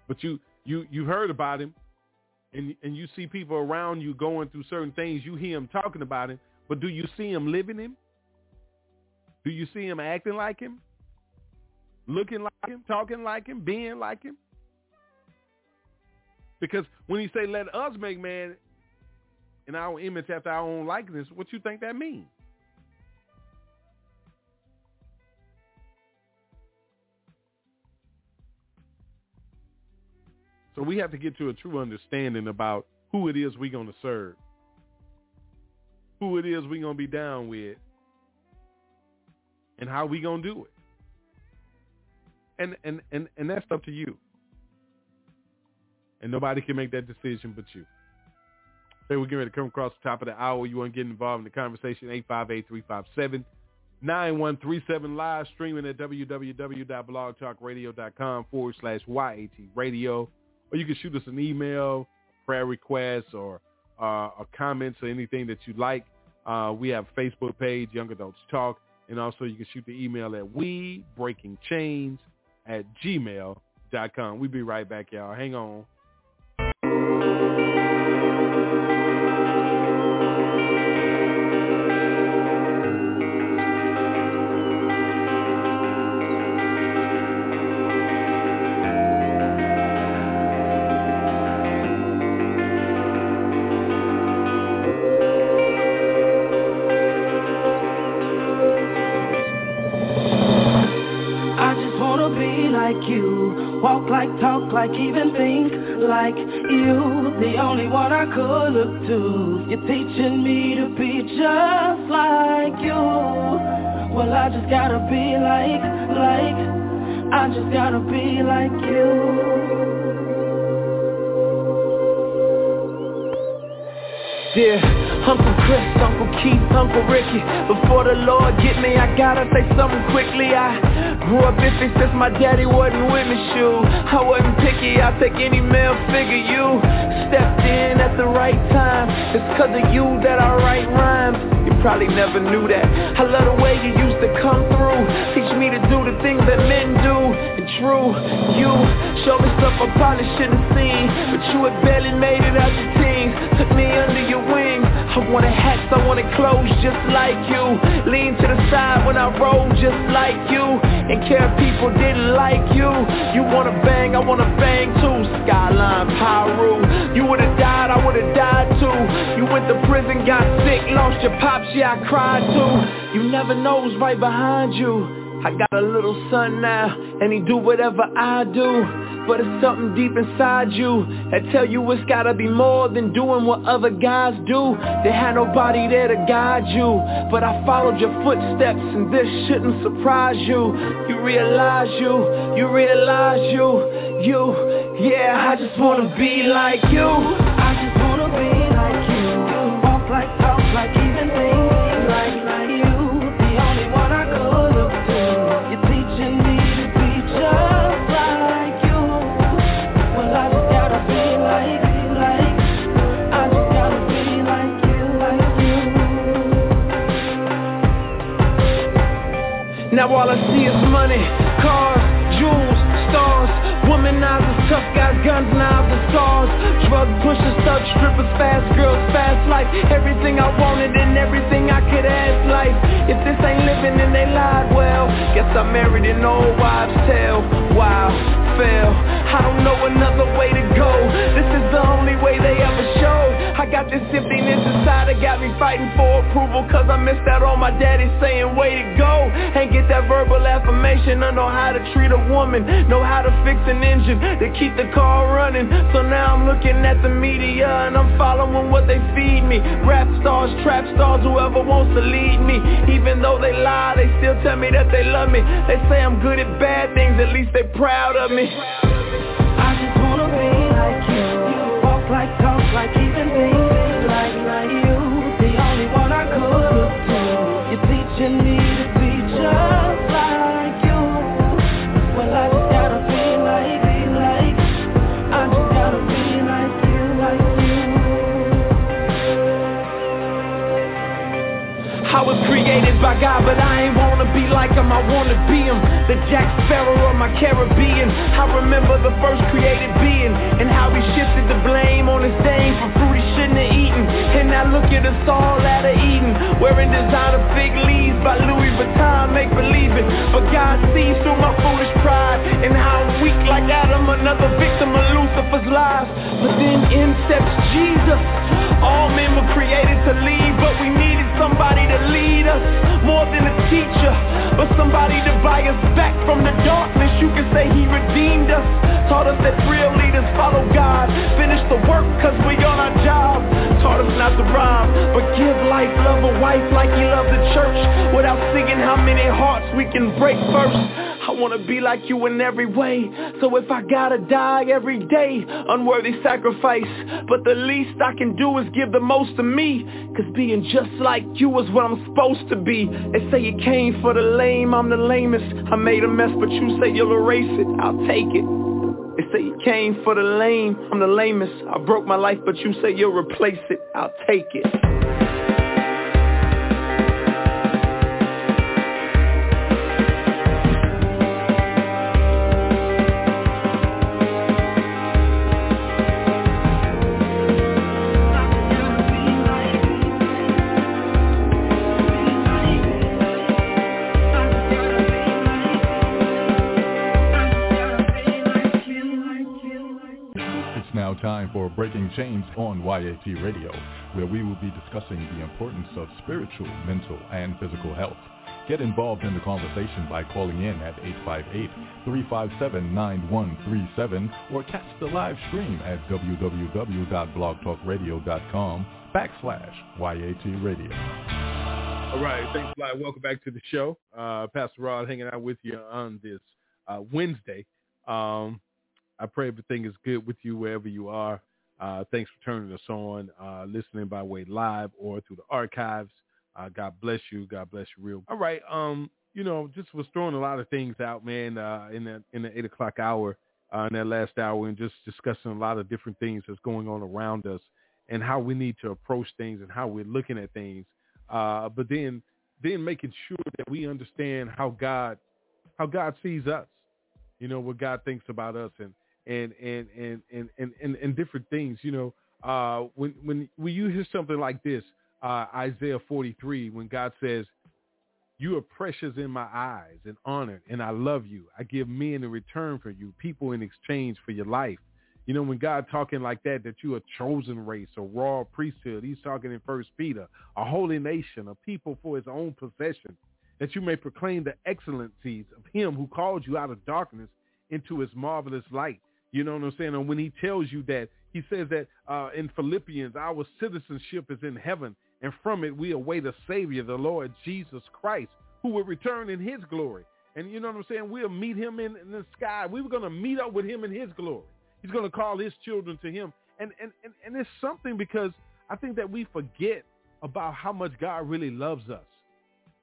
Speaker 1: But you you you heard about him, and and you see people around you going through certain things. You hear him talking about him, but do you see him living him? Do you see him acting like him? Looking like him, talking like him, being like him? Because when he say, let us make man in our image after our own likeness, what you think that means? So we have to get to a true understanding about who it is we're going to serve, who it is we're going to be down with, and how we going to do it. And, and, and, and that's up to you. And nobody can make that decision but you. Hey, we're getting ready to come across the top of the hour. You want to get involved in the conversation, 858-357-9310. 9137 live streaming at www.blogtalkradio.com forward slash YAT radio. Or you can shoot us an email, prayer requests, or, uh, or comments or anything that you like. Uh, we have a Facebook page, Young Adults Talk. And also you can shoot the email at we breaking chains at gmail.com. We'll be right back, y'all. Hang on.
Speaker 4: Like, even think like you. The only one I could look to. You're teaching me to be just like you. Well, I just gotta be like, like, I just gotta be like you.
Speaker 5: Yeah, Uncle Chris, Uncle Keith, Uncle Ricky. Before the Lord get me, I gotta say something quickly. I grew up iffy since my daddy wasn't with me, shoe I wasn't picky, I'll take any male figure You stepped in at the right time It's cause of you that I write rhymes You probably never knew that I love the way you used to come through Teach me to do the things that men do And true, you showed me stuff I probably shouldn't seen But you had barely made it out your teens Took me under your wing. I wanted hats, I wanted clothes just like you. Lean to the side when I roll just like you. And care if people didn't like you. You wanna bang, I wanna bang too. Skyline Piru. You would've died, I would've died too. You went to prison, got sick, lost your pops, yeah, I cried too. You never know who's right behind you. I got a little son now, and he do whatever I do. But it's something deep inside you that tell you it's gotta be more than doing what other guys do. They had nobody there to guide you, but I followed your footsteps and this shouldn't surprise you. You realize you, you realize you, you, yeah, I just wanna be like you.
Speaker 4: I just wanna be like you. Walk like, talk like, even like, you. The only one I to. You're teaching me to be just like you. Well, I just gotta be like like. I just gotta be like you, like you.
Speaker 5: Now all I see is money, tough guys, guns, knives, and stars Drug pushers, thug strippers, fast girls, fast life. Everything I wanted and everything I could ask life. If this ain't living then they lied. Well Guess I married an old wives' tale Wow, fail I don't know another way to go. This is the only way they ever show I got this emptiness inside that got me fighting for approval Cause I missed out on my daddy saying way to go. Ain't get that verbal affirmation I know how to treat a woman Know how to fix an engine to keep the car running. So now I'm looking at the media And I'm following what they feed me. Rap stars, trap stars, whoever wants to lead me. Even though they lie, tell me that they love me They say I'm good at bad things, at least they proud of me
Speaker 4: I just wanna be like you Walk like, talk like, even like like you. The only one I could. You're teaching me to be just like you. Well I just gotta be like be like. I just gotta be like you.
Speaker 5: I was created by God, but I ain't wanna be like him, I wanna be him. The Jack Sparrow of my Caribbean. I remember the first created being and how he shifted the blame on his dame for fruit he shouldn't have eaten. And now look at us all out of Eden, wearing designer fig leaves by Louis Vuitton, make believe it. But God sees through my foolish pride and how I'm weak like Adam, another victim of Lucifer's lies. But then in steps Jesus. All men were created to lead, but we needed somebody to lead us more than a teacher, but somebody to buy us back from the darkness. You can say he redeemed us, taught us that real leaders follow God, finish the work cause we on our job, taught us not to rob, but give life, love a wife like he loved the church. Without seeing how many hearts we can break first. I wanna be like you in every way. So if I gotta die every day Unworthy sacrifice. But the least I can do is give the most to me. Cause being just like you is what I'm supposed to be. They say you came for the lame, I'm the lamest I made a mess but you say you'll erase it, I'll take it they say you came for the lame, I'm the lamest. I broke my life, but you say you'll replace it. I'll take it.
Speaker 6: Time for Breaking Chains on YAT Radio, where we will be discussing the importance of spiritual, mental, and physical health. Get involved in the conversation by calling in at 858-357-9137 or catch the live stream at www.blogtalkradio.com backslash YAT Radio.
Speaker 1: All right, thanks a lot. Welcome back to the show. Uh, Pastor Rod hanging out with you on this uh, Wednesday. Um, I pray everything is good with you wherever you are. Uh, thanks for turning us on, uh, listening by way live or through the archives. Uh, God bless you. God bless you real. All right. Um, you know, just was throwing a lot of things out, man, uh, in the in the eight o'clock hour, uh, in that last hour, and just discussing a lot of different things that's going on around us and how we need to approach things and how we're looking at things. Uh, but then, then making sure that we understand how God, how God sees us. You know what God thinks about us, and and and and and and, and, and different things. You know, uh, when when when you hear something like this, uh, Isaiah 43, when God says, "You are precious in my eyes and honored, and I love you. I give men in return for you, people in exchange for your life." You know, when God talking like that, that you a chosen race, a royal priesthood, he's talking in First Peter, a holy nation, a people for his own possession, that you may proclaim the excellencies of him who called you out of darkness into his marvelous light. You know what I'm saying? And when he tells you that, he says that uh, in Philippians, our citizenship is in heaven, and from it we await a Savior, the Lord Jesus Christ, who will return in his glory. And you know what I'm saying? We'll meet him in, in the sky. We were going to meet up with him in his glory. He's going to call his children to him. And, and, and, and it's something because I think that we forget about how much God really loves us.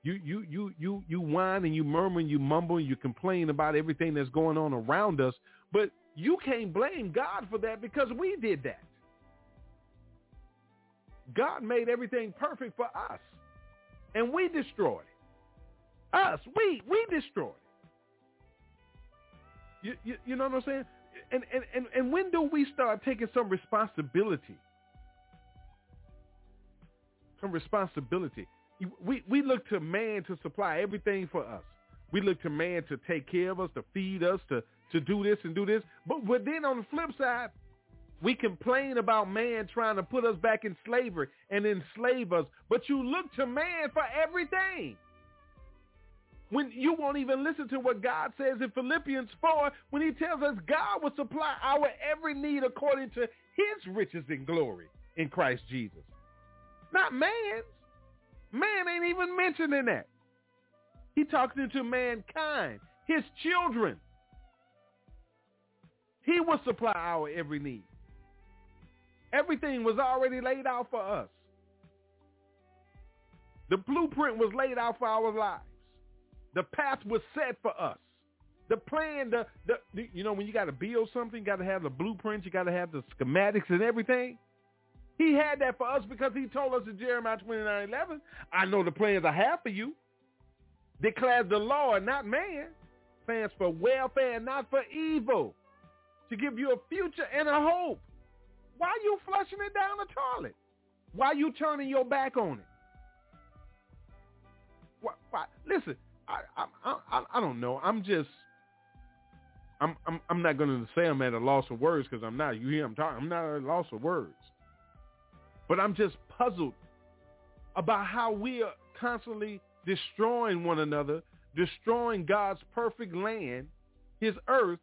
Speaker 1: You you you you you whine and you murmur and you mumble and you complain about everything that's going on around us, but you can't blame God for that because we did that. God made everything perfect for us. And we destroyed it. Us, we, we destroyed it. You, you, you know what I'm saying? And, and, and, and when do we start taking some responsibility? Some responsibility. We, we look to man to supply everything for us. We look to man to take care of us, to feed us, to, to do this and do this. But, but then on the flip side, we complain about man trying to put us back in slavery and enslave us. But you look to man for everything. When you won't even listen to what God says in Philippians 4 when he tells us God will supply our every need according to his riches and glory in Christ Jesus. Not man's. Man ain't even mentioned in that. He talks into mankind, his children. He will supply our every need. Everything was already laid out for us. The blueprint was laid out for our lives. The path was set for us. The plan, the, the, the you know, when you got to build something, you got to have the blueprints, you got to have the schematics and everything. He had that for us because he told us in Jeremiah 29, 11, I know the plans I have for you, declares the Lord, not man. Plans for welfare, not for evil to give you a future and a hope. Why are you flushing it down the toilet? Why are you turning your back on it? Why, why? Listen, I, I, I, I don't know. I'm just, I'm, I'm, I'm not going to say I'm at a loss of words because I'm not. You hear I'm talking. I'm not at a loss of words, but I'm just puzzled about how we are constantly destroying one another, destroying God's perfect land, his earth,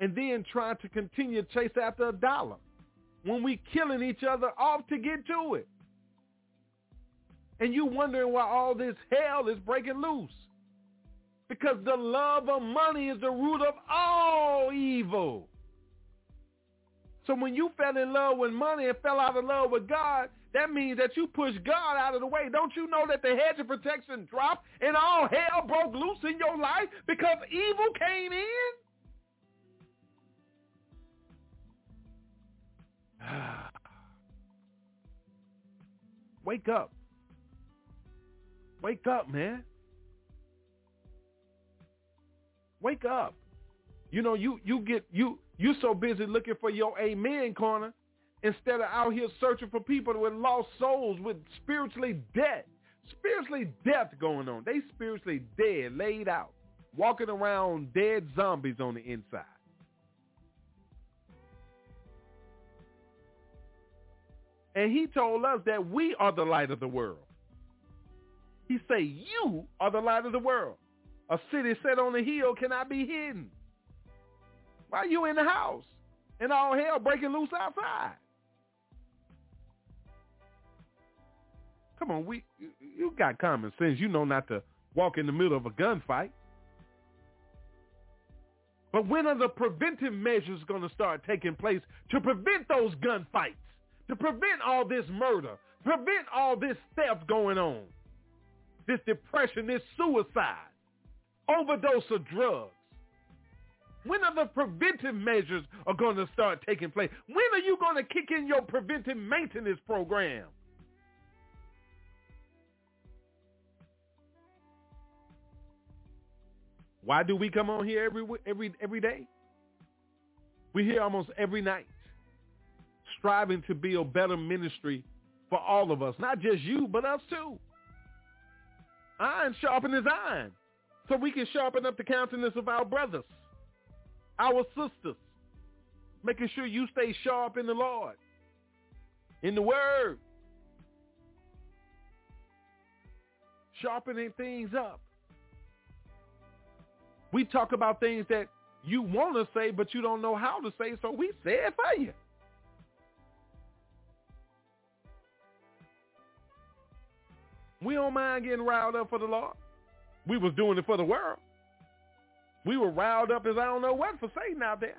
Speaker 1: and then trying to continue to chase after a dollar when we killing each other off to get to it. And you wondering why all this hell is breaking loose. Because the love of money is the root of all evil. So when you fell in love with money and fell out of love with God, that means that you pushed God out of the way. Don't you know that the hedge of protection dropped and all hell broke loose in your life because evil came in? Wake up. Wake up, man. Wake up. You know, you you get you you so busy looking for your amen corner instead of out here searching for people with lost souls, with spiritually dead, spiritually death going on. They spiritually dead, laid out, walking around dead zombies on the inside. And he told us that we are the light of the world. He say, you are the light of the world. A city set on a hill cannot be hidden. Why you in the house? And all hell breaking loose outside. Come on, we you got common sense. You know not to walk in the middle of a gunfight. But when are the preventive measures going to start taking place to prevent those gunfights? To prevent all this murder, prevent all this theft going on, this depression, this suicide, overdose of drugs. When are the preventive measures are going to start taking place? When are you going to kick in your preventive maintenance program? Why do we come on here every every every day? We here almost every night striving to be a better ministry for all of us, not just you, but us too. Iron sharpen his iron so we can sharpen up the countenance of our brothers, our sisters, making sure you stay sharp in the Lord, in the Word, sharpening things up. We talk about things that you want to say, but you don't know how to say, so we say it for you. We don't mind getting riled up for the Lord. We was doing it for the world. We were riled up as I don't know what for Satan out there.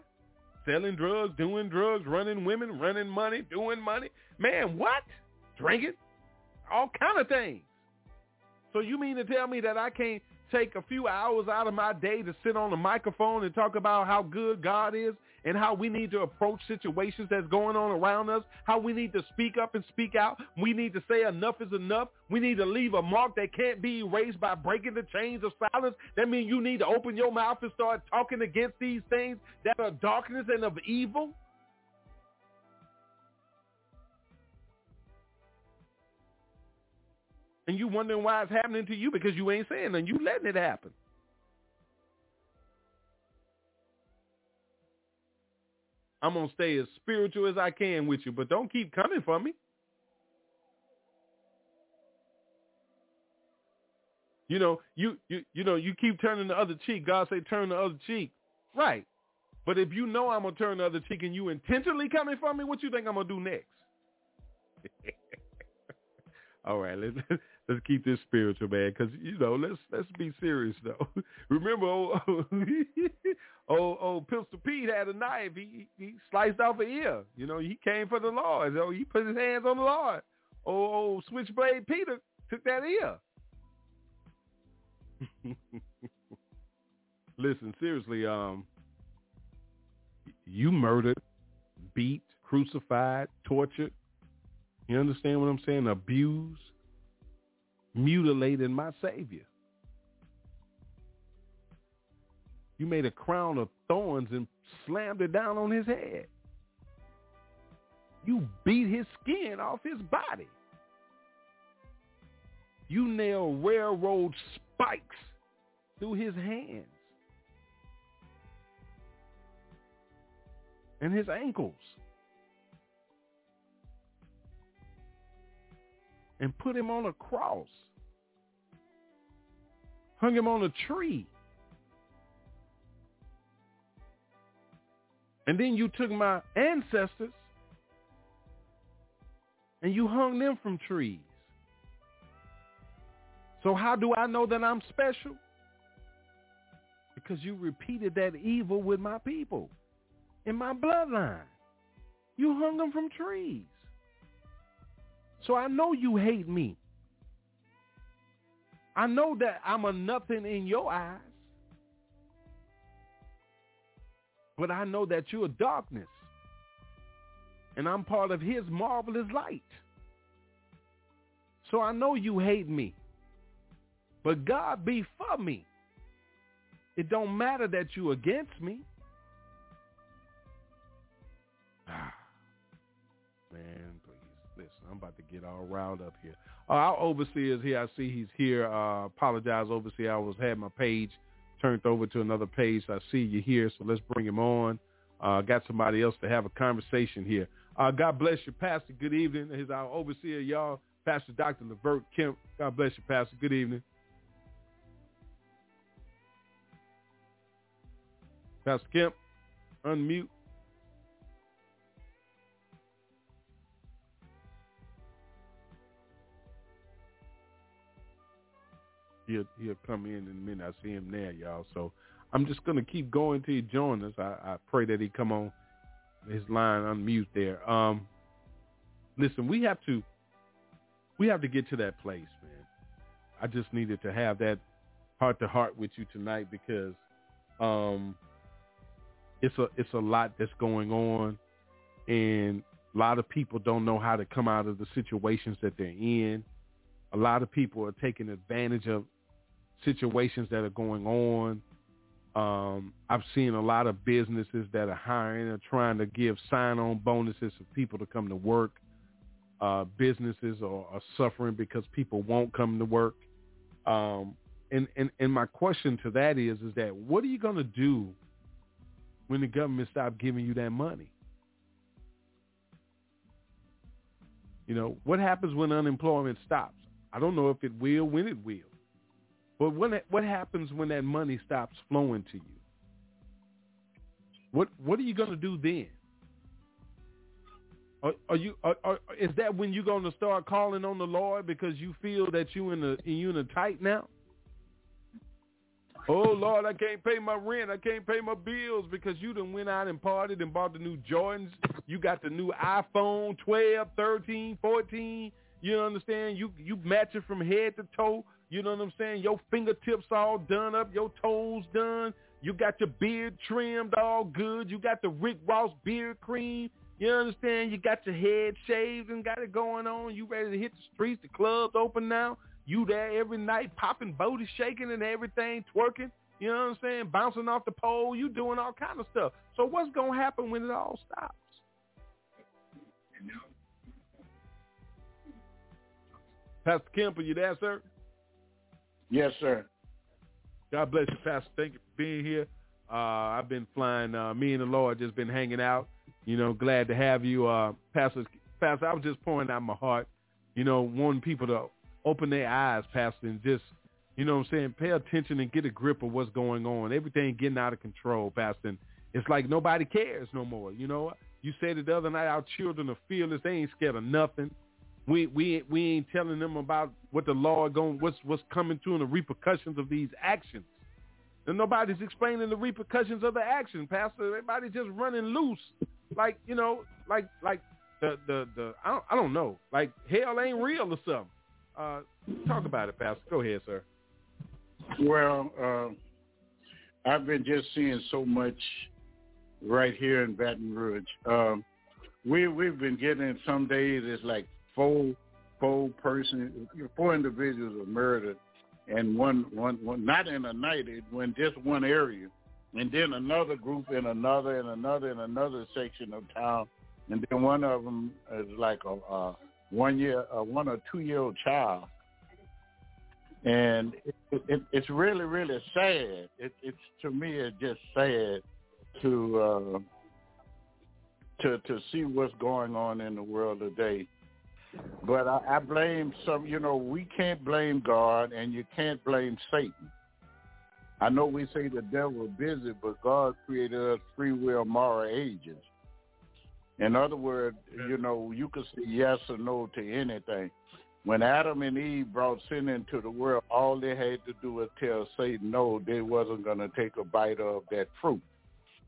Speaker 1: Selling drugs, doing drugs, running women, running money, doing money. Man, what? Drinking? All kind of things. So you mean to tell me that I can't take a few hours out of my day to sit on the microphone and talk about how good God is and how we need to approach situations that's going on around us, how we need to speak up and speak out. We need to say enough is enough. We need to leave a mark that can't be erased by breaking the chains of silence. That means you need to open your mouth and start talking against these things that are darkness and of evil. And you wondering why it's happening to you because you ain't saying nothing. You letting it happen. I'm going to stay as spiritual as I can with you, but don't keep coming for me. You know, you, you you know, you keep turning the other cheek. God say turn the other cheek. Right. But if you know I'm going to turn the other cheek and you intentionally coming for me, what you think I'm going to do next? All right, let's let's keep this spiritual, man, because you know, let's let's be serious though. Remember, old old, old Pistol Pete had a knife. He he sliced off an ear. You know, he came for the Lord. So he put his hands on the Lord. Old, old Switchblade Peter took that ear. Listen, seriously, um, you murdered, beat, crucified, tortured. You understand what I'm saying? Abuse, mutilated my Savior. You made a crown of thorns and slammed it down on his head. You beat his skin off his body. You nailed railroad spikes through his hands and his ankles. And put him on a cross. Hung him on a tree. And then you took my ancestors and you hung them from trees. So how do I know that I'm special? Because you repeated that evil with my people in my bloodline. You hung them from trees. So I know you hate me. I know that I'm a nothing in your eyes. But I know that you're darkness. And I'm part of his marvelous light. So I know you hate me. But God be for me. It don't matter that you against me. Ah, man. I'm about to get all riled up here. Uh, our overseer is here. I see he's here. Uh, apologize, overseer. I was had my page turned over to another page. I see you here, so let's bring him on. Uh, got somebody else to have a conversation here. Uh, God bless you, Pastor. Good evening. He's our overseer, y'all. Pastor Dr. Levert Kemp. God bless you, Pastor. Good evening. Pastor Kemp, unmute. He'll, he'll come in in a minute. I see him there, y'all. So I'm just to keep going till he joins us. I, I pray that he come on his line unmute there. Um, listen, we have to we have to get to that place, man. I just needed to have that heart to heart with you tonight because um, it's a it's a lot that's going on, and a lot of people don't know how to come out of the situations that they're in. A lot of people are taking advantage of situations that are going on. Um, I've seen a lot of businesses that are hiring or trying to give sign-on bonuses for people to come to work. Uh, businesses are, are, suffering because people won't come to work. Um, and, and, and my question to that is, is that what are you going to do when the government stops giving you that money? You know, what happens when unemployment stops? I don't know if it will, when it will. But when what happens when that money stops flowing to you? What what are you going to do then? Are, are you are, are, is that when you're going to start calling on the Lord because you feel that you in a you in a tight now? Oh Lord, I can't pay my rent. I can't pay my bills because you done went out and partied and bought the new Jordans. You got the new iPhone 12, 13, 14. You understand? You you match it from head to toe. You know what I'm saying? Your fingertips all done up, your toes done. You got your beard trimmed all good. You got the Rick Ross beard cream. You understand? You got your head shaved and got it going on. You ready to hit the streets? The club's open now. You there every night popping, booty shaking and everything, twerking. You know what I'm saying? Bouncing off the pole. You doing all kind of stuff. So what's going to happen when it all stops? Pastor Kemp, are you there, sir?
Speaker 7: Yes, sir.
Speaker 1: God bless you, Pastor. Thank you for being here. Uh, I've been flying. Uh, me and the Lord just been hanging out. You know, glad to have you, uh, Pastor. Pastor, I was just pouring out my heart. You know, wanting people to open their eyes, Pastor, and just, you know, what I'm saying, pay attention and get a grip of what's going on. Everything getting out of control, Pastor. And it's like nobody cares no more. You know, you said it the other night. Our children are fearless. They ain't scared of nothing. We we we ain't telling them about what the law going what's what's coming to and the repercussions of these actions. And nobody's explaining the repercussions of the action, Pastor. Everybody's just running loose, like you know, like like the the the I don't, I don't know, like hell ain't real or something. Uh, talk about it, Pastor. Go ahead, sir.
Speaker 7: Well, uh, I've been just seeing so much right here in Baton Rouge. Um, we we've been getting some days it's like four four person four individuals were murdered and one one one not in a night it went just one area. And then another group in another and another in another section of town. And then one of them is like a, a one year a one or two year old child. And it, it, it's really really sad. It, it's to me it's just sad to uh to to see what's going on in the world today but I, I blame some, you know, we can't blame God and you can't blame Satan. I know we say the devil is busy, but God created us free will moral agents. In other words, you know, you can say yes or no to anything. When Adam and Eve brought sin into the world, all they had to do was tell Satan no, they wasn't going to take a bite of that fruit.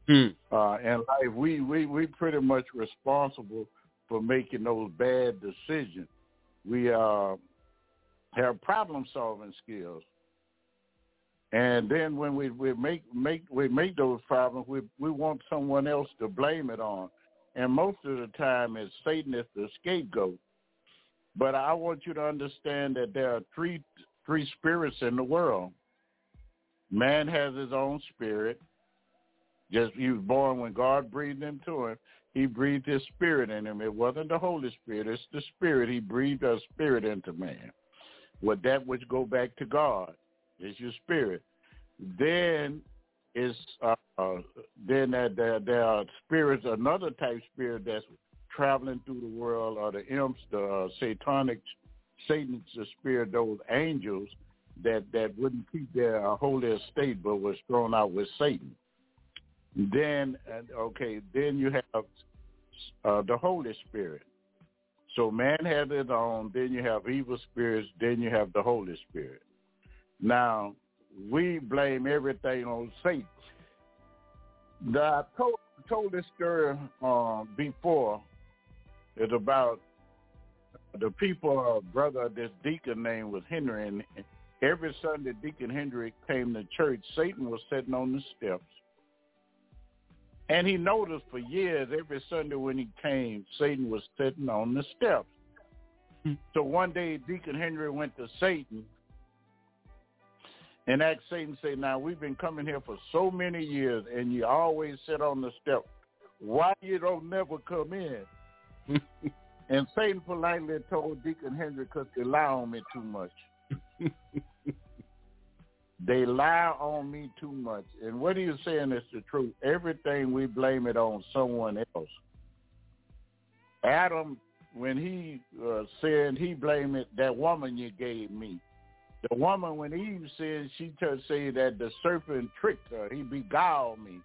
Speaker 1: Mm.
Speaker 7: Uh, and life, we we we pretty much responsible for making those bad decisions. We uh, have problem solving skills, and then when we, we make make we make those problems, we we want someone else to blame it on, and most of the time, it's Satan is the scapegoat. But I want you to understand that there are three three spirits in the world. Man has his own spirit. Just he was born when God breathed into him. He breathed his spirit in him. It wasn't the Holy Spirit. It's the spirit. He breathed a spirit into man. With that which go back to God is your spirit. Then is uh, uh, then that there, there are spirits, another type spirit that's traveling through the world, or the imps, the uh, satanic, Satan's the spirit, those angels that that wouldn't keep their holy estate, but was thrown out with Satan. Then, okay, then you have uh, the Holy Spirit. So man has his own. Then you have evil spirits. Then you have the Holy Spirit. Now we blame everything on Satan. I told, told this story uh, before. It's about the people, uh, brother, this deacon name was Henry, and every Sunday Deacon Henry came to church. Satan was sitting on the steps and he noticed for years, every Sunday when he came, Satan was sitting on the steps. Hmm. So one day, Deacon Henry went to Satan and asked Satan, say, now we've been coming here for so many years and you always sit on the step. Why you don't never come in? and Satan politely told Deacon Henry, because they lie on me too much. They lie on me too much. And what he's saying is the truth. Everything we blame it on someone else. Adam, when he uh, said he blamed it, that woman you gave me. The woman, when Eve said, she to say that the serpent tricked her. He beguiled me.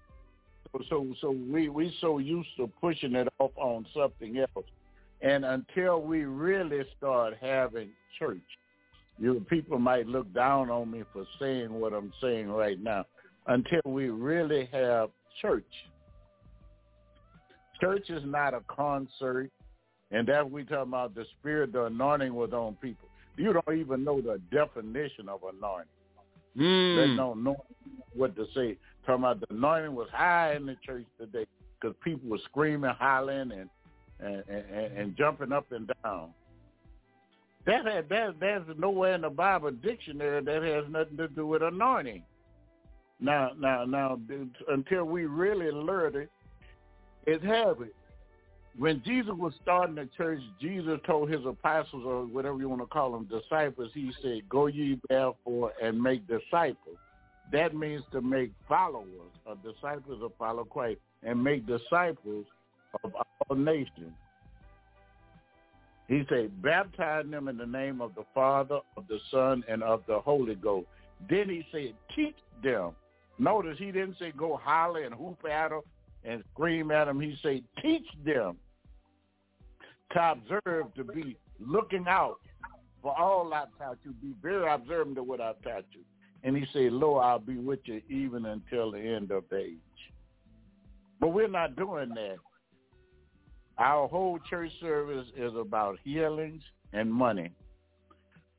Speaker 7: So, so, so we we so used to pushing it off on something else, and until we really start having church, you people might look down on me for saying what I'm saying right now until we really have church. Church is not a concert, and that we talking about the spirit, the anointing was on people. You don't even know the definition of anointing.
Speaker 1: Mm.
Speaker 7: They don't know what to say. Talking about the anointing was high in the church today because people were screaming, hollering, and and, and and jumping up and down. That has, that there's nowhere in the Bible dictionary that has nothing to do with anointing. Now, now, now, until we really learn it, it's habit. When Jesus was starting the church, Jesus told his apostles, or whatever you want to call them, disciples, he said, go ye therefore and make disciples. That means to make followers, or disciples of follow Christ, and make disciples of all nations. He said, baptize them in the name of the Father, of the Son, and of the Holy Ghost. Then he said, teach them. Notice he didn't say go holler and hoop at them and scream at them. He said, teach them to observe, to be looking out for all I've taught you. Be very observant of what I've taught you. And he said, Lord, I'll be with you even until the end of the age. But we're not doing that. Our whole church service is about healings and money.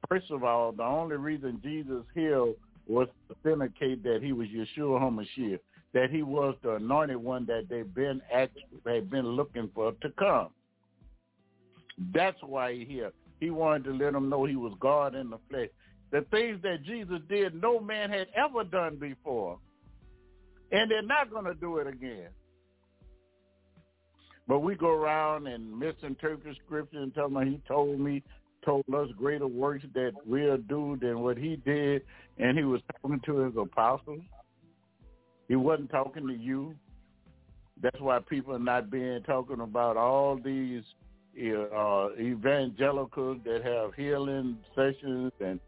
Speaker 7: First of all, the only reason Jesus healed was to authenticate that he was Yeshua HaMashiach, that he was the anointed one that they've been had been looking for to come. That's why he here. He wanted to let them know he was God in the flesh. The things that Jesus did, no man had ever done before. And they're not going to do it again. But we go around and misinterpret scripture and tell me he told me, told us greater works that we'll do than what he did. And he was talking to his apostles. He wasn't talking to you. That's why people are not being talking about all these uh, evangelicals that have healing sessions and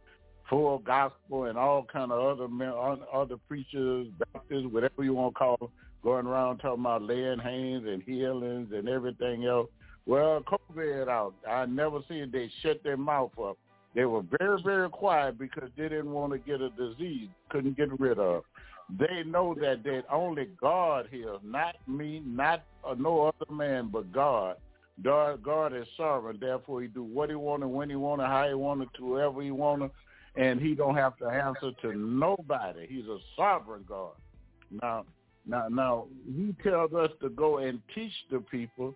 Speaker 7: full gospel and all kind of other other preachers, Baptists, whatever you want to call them, going around talking about laying hands and healings and everything else. Well, COVID out. I never seen they shut their mouth up. They were very, very quiet because they didn't want to get a disease, couldn't get rid of. They know that that only God heals, not me, not uh, no other man, but God. God, God is sovereign. Therefore, He do what He want wanted, when He want wanted, how He wanted, to whoever He wanted, and He don't have to answer to nobody. He's a sovereign God. Now, now, now, He tells us to go and teach the people.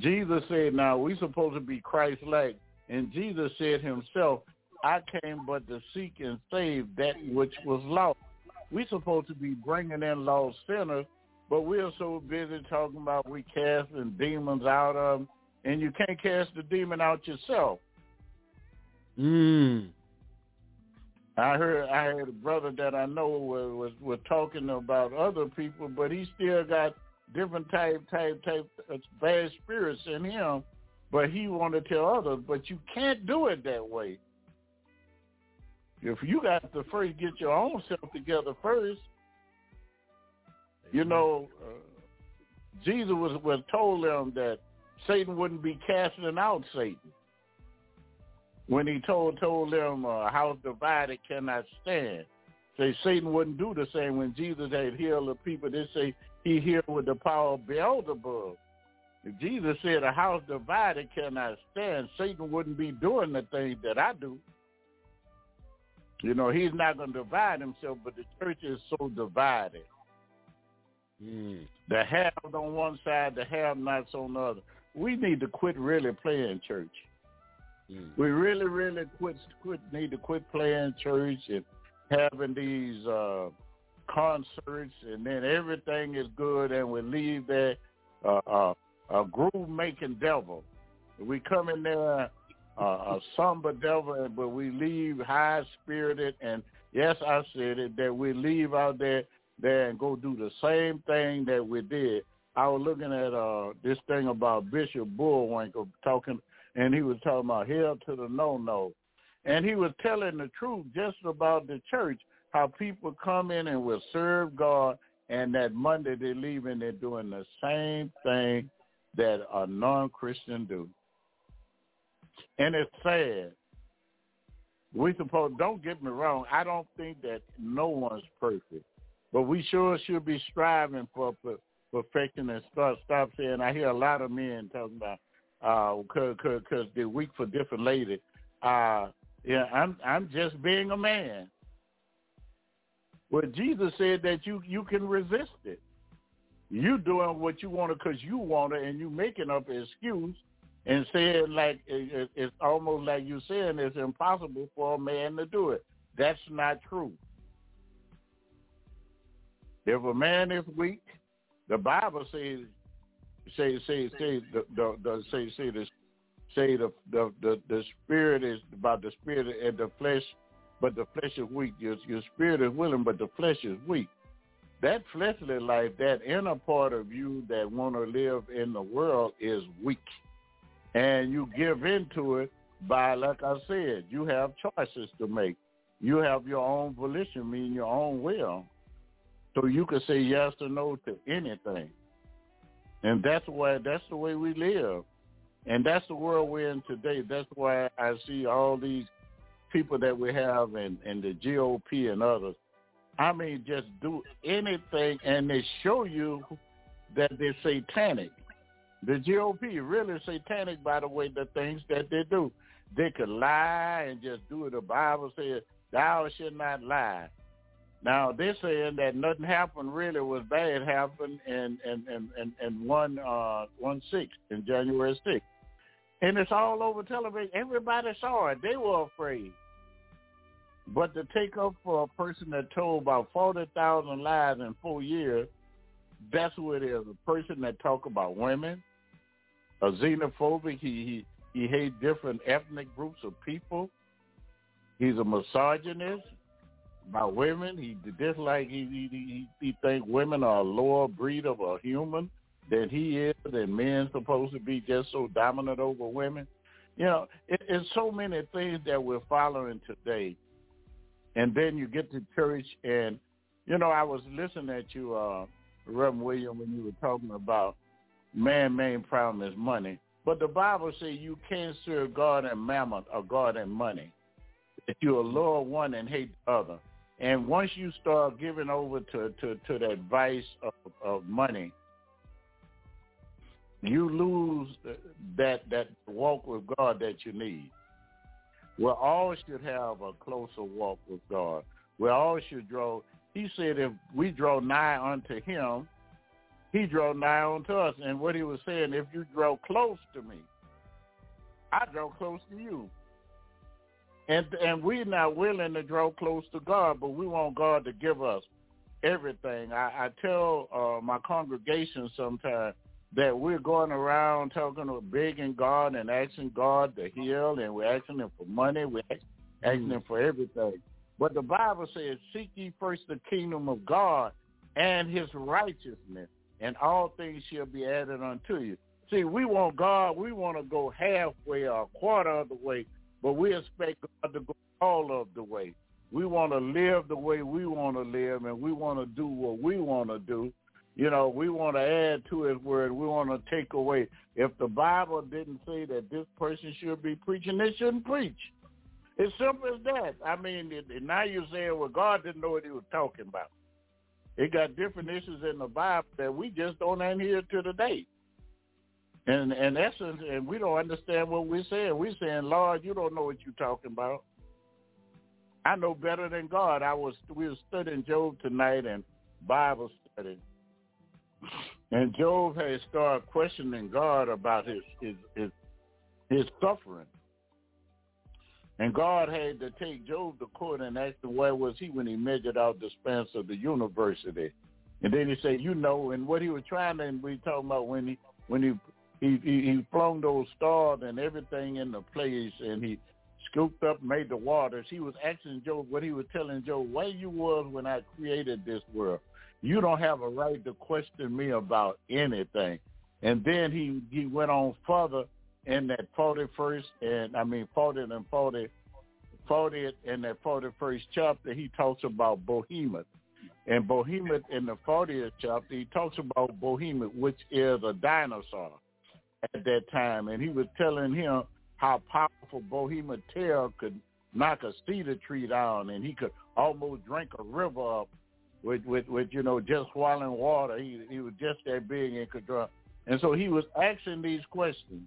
Speaker 7: Jesus said, "Now we're supposed to be Christ-like," and Jesus said Himself, "I came but to seek and save that which was lost." We're supposed to be bringing in lost sinners but we're so busy talking about we casting demons out of them, and you can't cast the demon out yourself.
Speaker 1: Mm.
Speaker 7: I heard I heard a brother that I know was, was was talking about other people, but he still got different type type type of bad spirits in him. But he wanted to tell others, but you can't do it that way. If you got to first get your own self together first, you know, uh, Jesus was, was told them that Satan wouldn't be casting out Satan. When he told told them uh, house divided cannot stand. Say Satan wouldn't do the same when Jesus had healed the people. They say he healed with the power of Beelzebub. If Jesus said a house divided cannot stand, Satan wouldn't be doing the things that I do. You know, he's not going to divide himself, but the church is so divided.
Speaker 1: Mm.
Speaker 7: The have on one side, the have-nots on the other. We need to quit really playing church.
Speaker 1: Mm.
Speaker 7: We really, really quit, quit need to quit playing church and having these uh, concerts, and then everything is good, and we leave that uh, uh, a groove-making devil. We come in there uh, a somber devil, but we leave high-spirited, and yes, I said it, that we leave out there there and go do the same thing that we did. I was looking at uh this thing about Bishop Bullwinkle talking, and he was talking about hell to the no-no. And he was telling the truth just about the church, how people come in and will serve God, and that Monday they leave and they're doing the same thing that a non-Christian do. And it's sad. We suppose, don't get me wrong, I don't think that no one's perfect. But we sure should be striving for, perfecting and start stop saying. I hear a lot of men talking about uh, cause, cause, they're weak for different ladies. Uh, yeah, I'm I'm just being a man. Well, Jesus said that you you can resist it. You doing what you want to because you want it, and you making up an excuse and saying like it, it's almost like you saying it's impossible for a man to do it. That's not true. If a man is weak, the Bible says, say, say, say, the, the, the say, say, the, say, the, the, the, the spirit is about the spirit and the flesh, but the flesh is weak. Your, your spirit is willing, but the flesh is weak. That fleshly life, that inner part of you that want to live in the world is weak. And you give into it by, like I said, you have choices to make. You have your own volition, meaning your own will. So you can say yes or no to anything. And that's why that's the way we live. And that's the world we're in today. That's why I see all these people that we have and, and the GOP and others. I mean, just do anything and they show you that they're satanic. The GOP really satanic by the way the things that they do. They could lie and just do it. The Bible says, thou should not lie. Now they're saying that nothing happened really was bad happened in in in, in, in one uh one six in January sixth. And it's all over television. Everybody saw it. They were afraid. But to take up for a person that told about forty thousand lies in four years, that's who it is. A person that talk about women, a xenophobic, he he, he hates different ethnic groups of people. He's a misogynist about women. He just like he he he, think women are a lower breed of a human than he is, and men supposed to be just so dominant over women. You know, it, it's so many things that we're following today, and then you get to church, and you know, I was listening at you, uh, Reverend William, when you were talking about man main problem is money. But the Bible says you can't serve God and mammon or God and money. That you love one and hate the other. And once you start giving over to, to, to the advice of, of money, you lose that that walk with God that you need. We all should have a closer walk with God. We all should draw. He said, if we draw nigh unto Him, He draw nigh unto us. And what He was saying, if you draw close to me, I draw close to you. And and we're not willing to draw close to God, but we want God to give us everything. I, I tell uh, my congregation sometimes that we're going around talking about begging God and asking God to heal, and we're asking Him for money, we're asking Him for everything. But the Bible says, "Seek ye first the kingdom of God and His righteousness, and all things shall be added unto you." See, we want God. We want to go halfway or a quarter of the way, but we expect God to go all of the way. We want to live the way we want to live, and we want to do what we want to do. You know, we want to add to his word. We want to take away. If the Bible didn't say that this person should be preaching, they shouldn't preach. It's simple as that. I mean, now you're saying, well, God didn't know what he was talking about. It got different issues in the Bible that we just don't adhere to today. And in essence, and we don't understand what we're saying. We're saying, Lord, you don't know what you're talking about. I know better than God. I was we were studying Job tonight and Bible study. And Job had started questioning God about his his his, his suffering. And God had to take Job to court and ask him where was he when he measured out the span of the university. And then he said, you know, and what he was trying to, and we talking about when he when he he he, he flung those stars and everything in the place, and he scooped up, made the waters. He was asking Job what he was telling Job, where you was when I created this world. You don't have a right to question me about anything. And then he he went on further in that 41st and I mean 40 and 40, 40 in that 41st chapter, he talks about Behemoth. And Behemoth in the 40th chapter, he talks about Behemoth, which is a dinosaur at that time. And he was telling him how powerful Behemoth tail could knock a cedar tree down and he could almost drink a river up with with with you know just swallowing water. He he was just that big and could. And so he was asking these questions.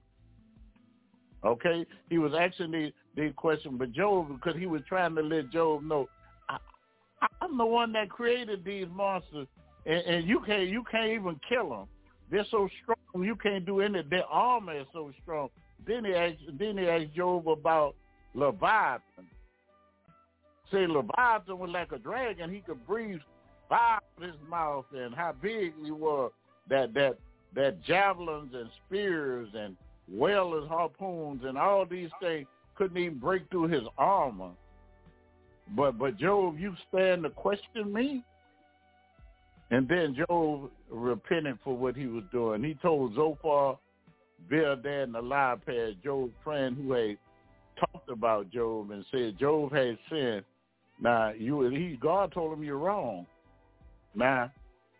Speaker 7: Okay, he was asking these these questions, but Job because he was trying to let Job know, I, I'm the one that created these monsters, and, and you can't you can't even kill them. They're so strong you can't do any. Their armor is so strong. Then he asked then he asked Job about Leviathan. Say Leviathan was like a dragon. He could breathe fire in his mouth and how big he was that that that javelins and spears and whalers harpoons and all these things couldn't even break through his armor. But but Job, you stand to question me? And then Job repented for what he was doing. He told Zophar, Bildad, and Eliphaz, Job's friend who had talked about Job and said Job had sinned. Now you he God told him you're wrong. Now,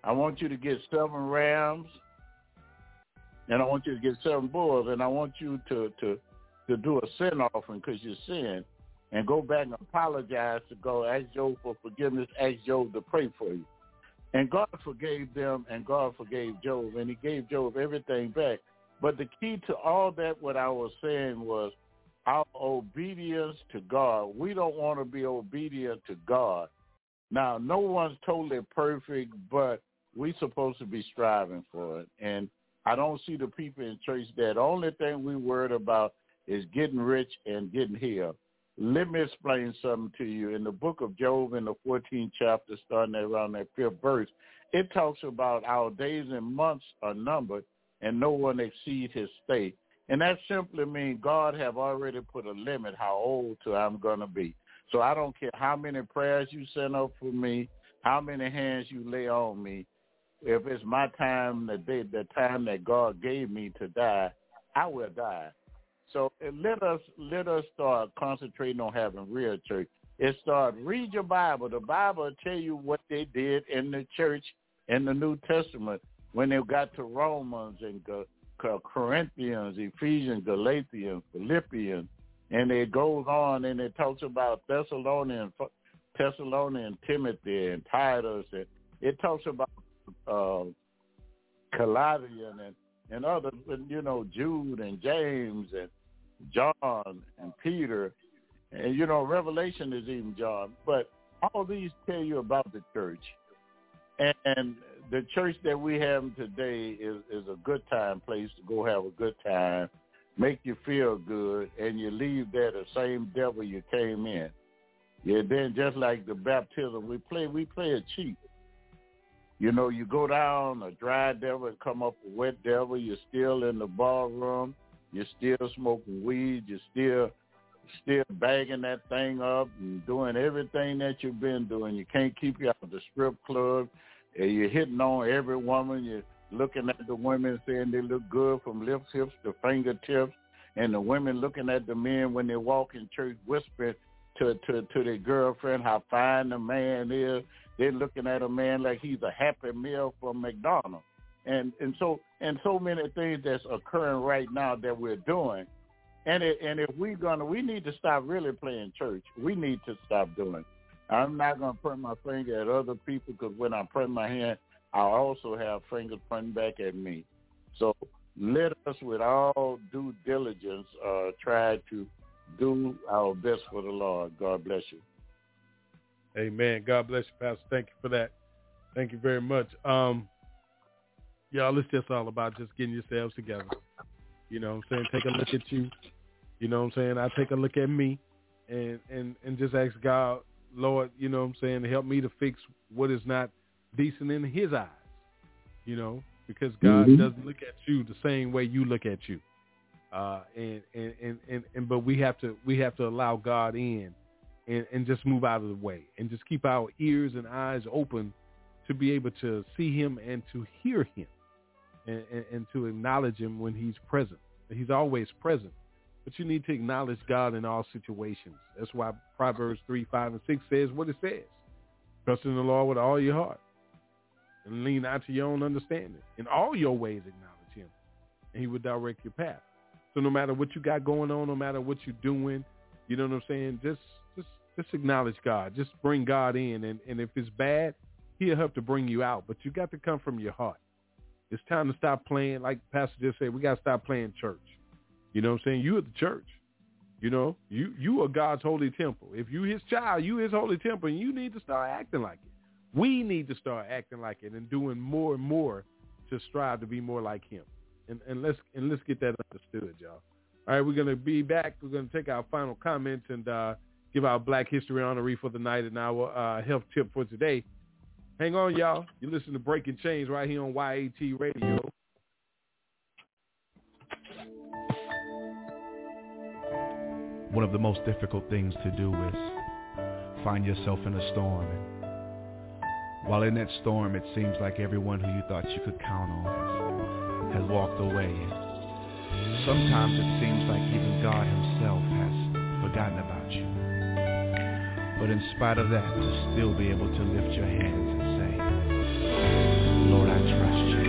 Speaker 7: I want you to get seven rams, and I want you to get seven bulls, and I want you to to to do a sin offering because you sinned, and go back and apologize to God. Ask Job for forgiveness. Ask Job to pray for you. And God forgave them, and God forgave Job, and He gave Job everything back. But the key to all that, what I was saying was our obedience to God. We don't want to be obedient to God now, no one's totally perfect, but we're supposed to be striving for it. And I don't see the people in church that only thing we worried about is getting rich and getting healed. Let me explain something to you. In the book of Job, in the 14th chapter, starting around that fifth verse, it talks about our days and months are numbered, and no one exceed his state. And that simply means God have already put a limit how old to I'm going to be. So I don't care how many prayers you send up for me, how many hands you lay on me. If it's my time, the day, the time that God gave me to die, I will die. So let us let us start concentrating on having real church. It start read your Bible. The Bible will tell you what they did in the church in the New Testament when they got to Romans and Corinthians, Ephesians, Galatians, Philippians, and it goes on and it talks about Thessalonian, Thessalonian, Timothy, and Titus, and it talks about uh, Colossian and and others, you know, Jude and James and John and Peter, and you know, Revelation is even John. But all these tell you about the church, and the church that we have today is is a good time place to go have a good time, make you feel good, and you leave there the same devil you came in. Yeah, then just like the baptism, we play we play it cheap. You know, you go down a dry devil and come up a wet devil. You're still in the ballroom. You're still smoking weed. You're still still bagging that thing up and doing everything that you've been doing. You can't keep you out of the strip club. You're hitting on every woman. You're looking at the women saying they look good from lips, hips to fingertips. And the women looking at the men when they walk in church whispering to, to, to their girlfriend how fine the man is they're looking at a man like he's a Happy Meal from McDonald's. And and so and so many things that's occurring right now that we're doing. And it, and if we're gonna, we need to stop really playing church. We need to stop doing. I'm not gonna point my finger at other people because when I point my hand, I also have fingers pointing back at me. So let us, with all due diligence, uh, try to do our best for the Lord. God bless you.
Speaker 1: Amen. God bless you, Pastor. Thank you for that. Thank you very much. Um, y'all, it's just all about just getting yourselves together. You know what I'm saying? Take a look at you. You know what I'm saying? I take a look at me and, and, and just ask God, Lord, you know what I'm saying, help me to fix what is not decent in his eyes. You know, because God mm-hmm. doesn't look at you the same way you look at you. Uh, and, and, and, and, and, but we have to, we have to allow God in and, and just move out of the way and just keep our ears and eyes open to be able to see him and to hear him and, and, and to acknowledge him when he's present. He's always present. But you need to acknowledge God in all situations. That's why Proverbs 3, 5, and 6 says what it says. Trust in the Lord with all your heart and lean not to your own understanding. In all your ways acknowledge him, and he will direct your path. So no matter what you got going on, no matter what you're doing, you know what I'm saying, just just acknowledge God. Just bring God in. And, and if it's bad, he'll help to bring you out. But you got to come from your heart. It's time to stop playing, like Pastor just said, we got to stop playing church. You know what I'm saying? You at the church. You know, you you are God's holy temple. If you his child, you his holy temple, and you need to start acting like it. We need to start acting like it and doing more and more to strive to be more like him. And and let's and let's get that understood, y'all. All right, we're gonna be back. We're gonna take our final comments and uh give our Black History Honoree for the night and our uh, health tip for today. Hang on, y'all. You listen to Breaking Chains right here on YAT Radio.
Speaker 8: One of the most difficult things to do is find yourself in a storm. And while in that storm, it seems like everyone who you thought you could count on has, walked away. And sometimes it seems like even God himself has forgotten about you. But in spite of that, to still be able to lift your hands trust you.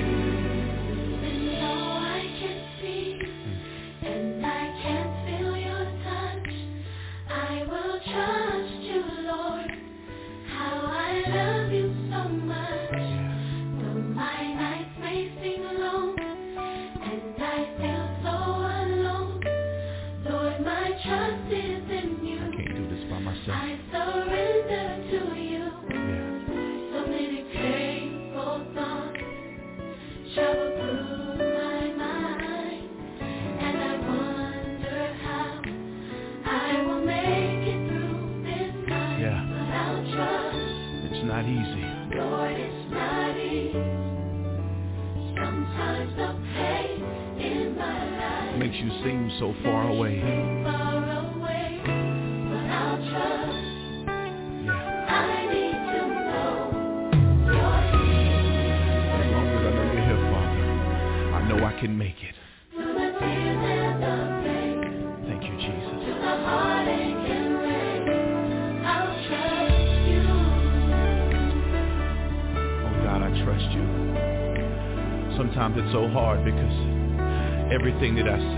Speaker 9: Everything that I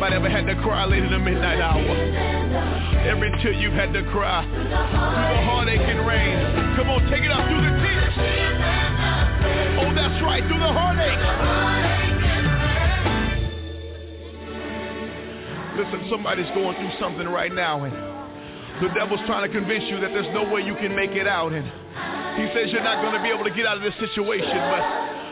Speaker 9: anybody ever had to cry late in the midnight hour? Every you've had to cry through the heartache and rain. Come on, take it up through the tears. Oh, that's right, through the heartache. Listen, somebody's going through something right now, and the devil's trying to convince you that there's no way you can make it out, and he says you're not going to be able to get out of this situation, but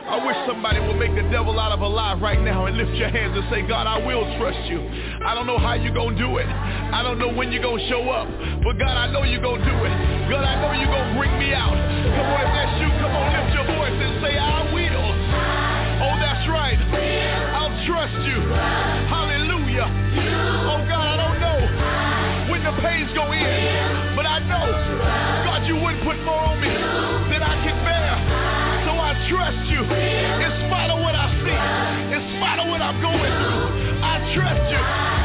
Speaker 9: I wish somebody would make the devil out of a lie right now and lift your hands and say, God, I will trust you. I don't know how you're going to do it. I don't know when you're going to show up, but God, I know you're going to do it. God, I know you're going to bring me out. Come on, if that's you, come on, lift your voice and say, I will. Oh, that's right. I'll trust you. Hallelujah. Pains go in, but I know, God, you wouldn't put more on me than I can bear. So I trust you in spite of what I see, in spite of what I'm going through. I trust you.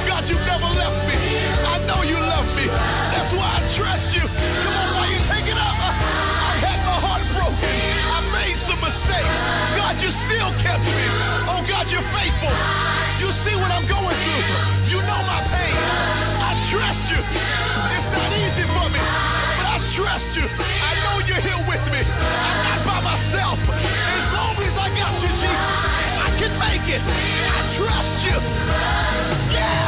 Speaker 9: God, you never left me. I know you love me. That's why I trust you. Come on, why you take it up? I had my heart broken. I made some mistakes. God, you still kept me. Oh, God, you're faithful. You see what I'm going through. Trust you. I know you're here with me. I'm not by myself. As long as I got you, Jesus, I can make it. I trust you. Yeah.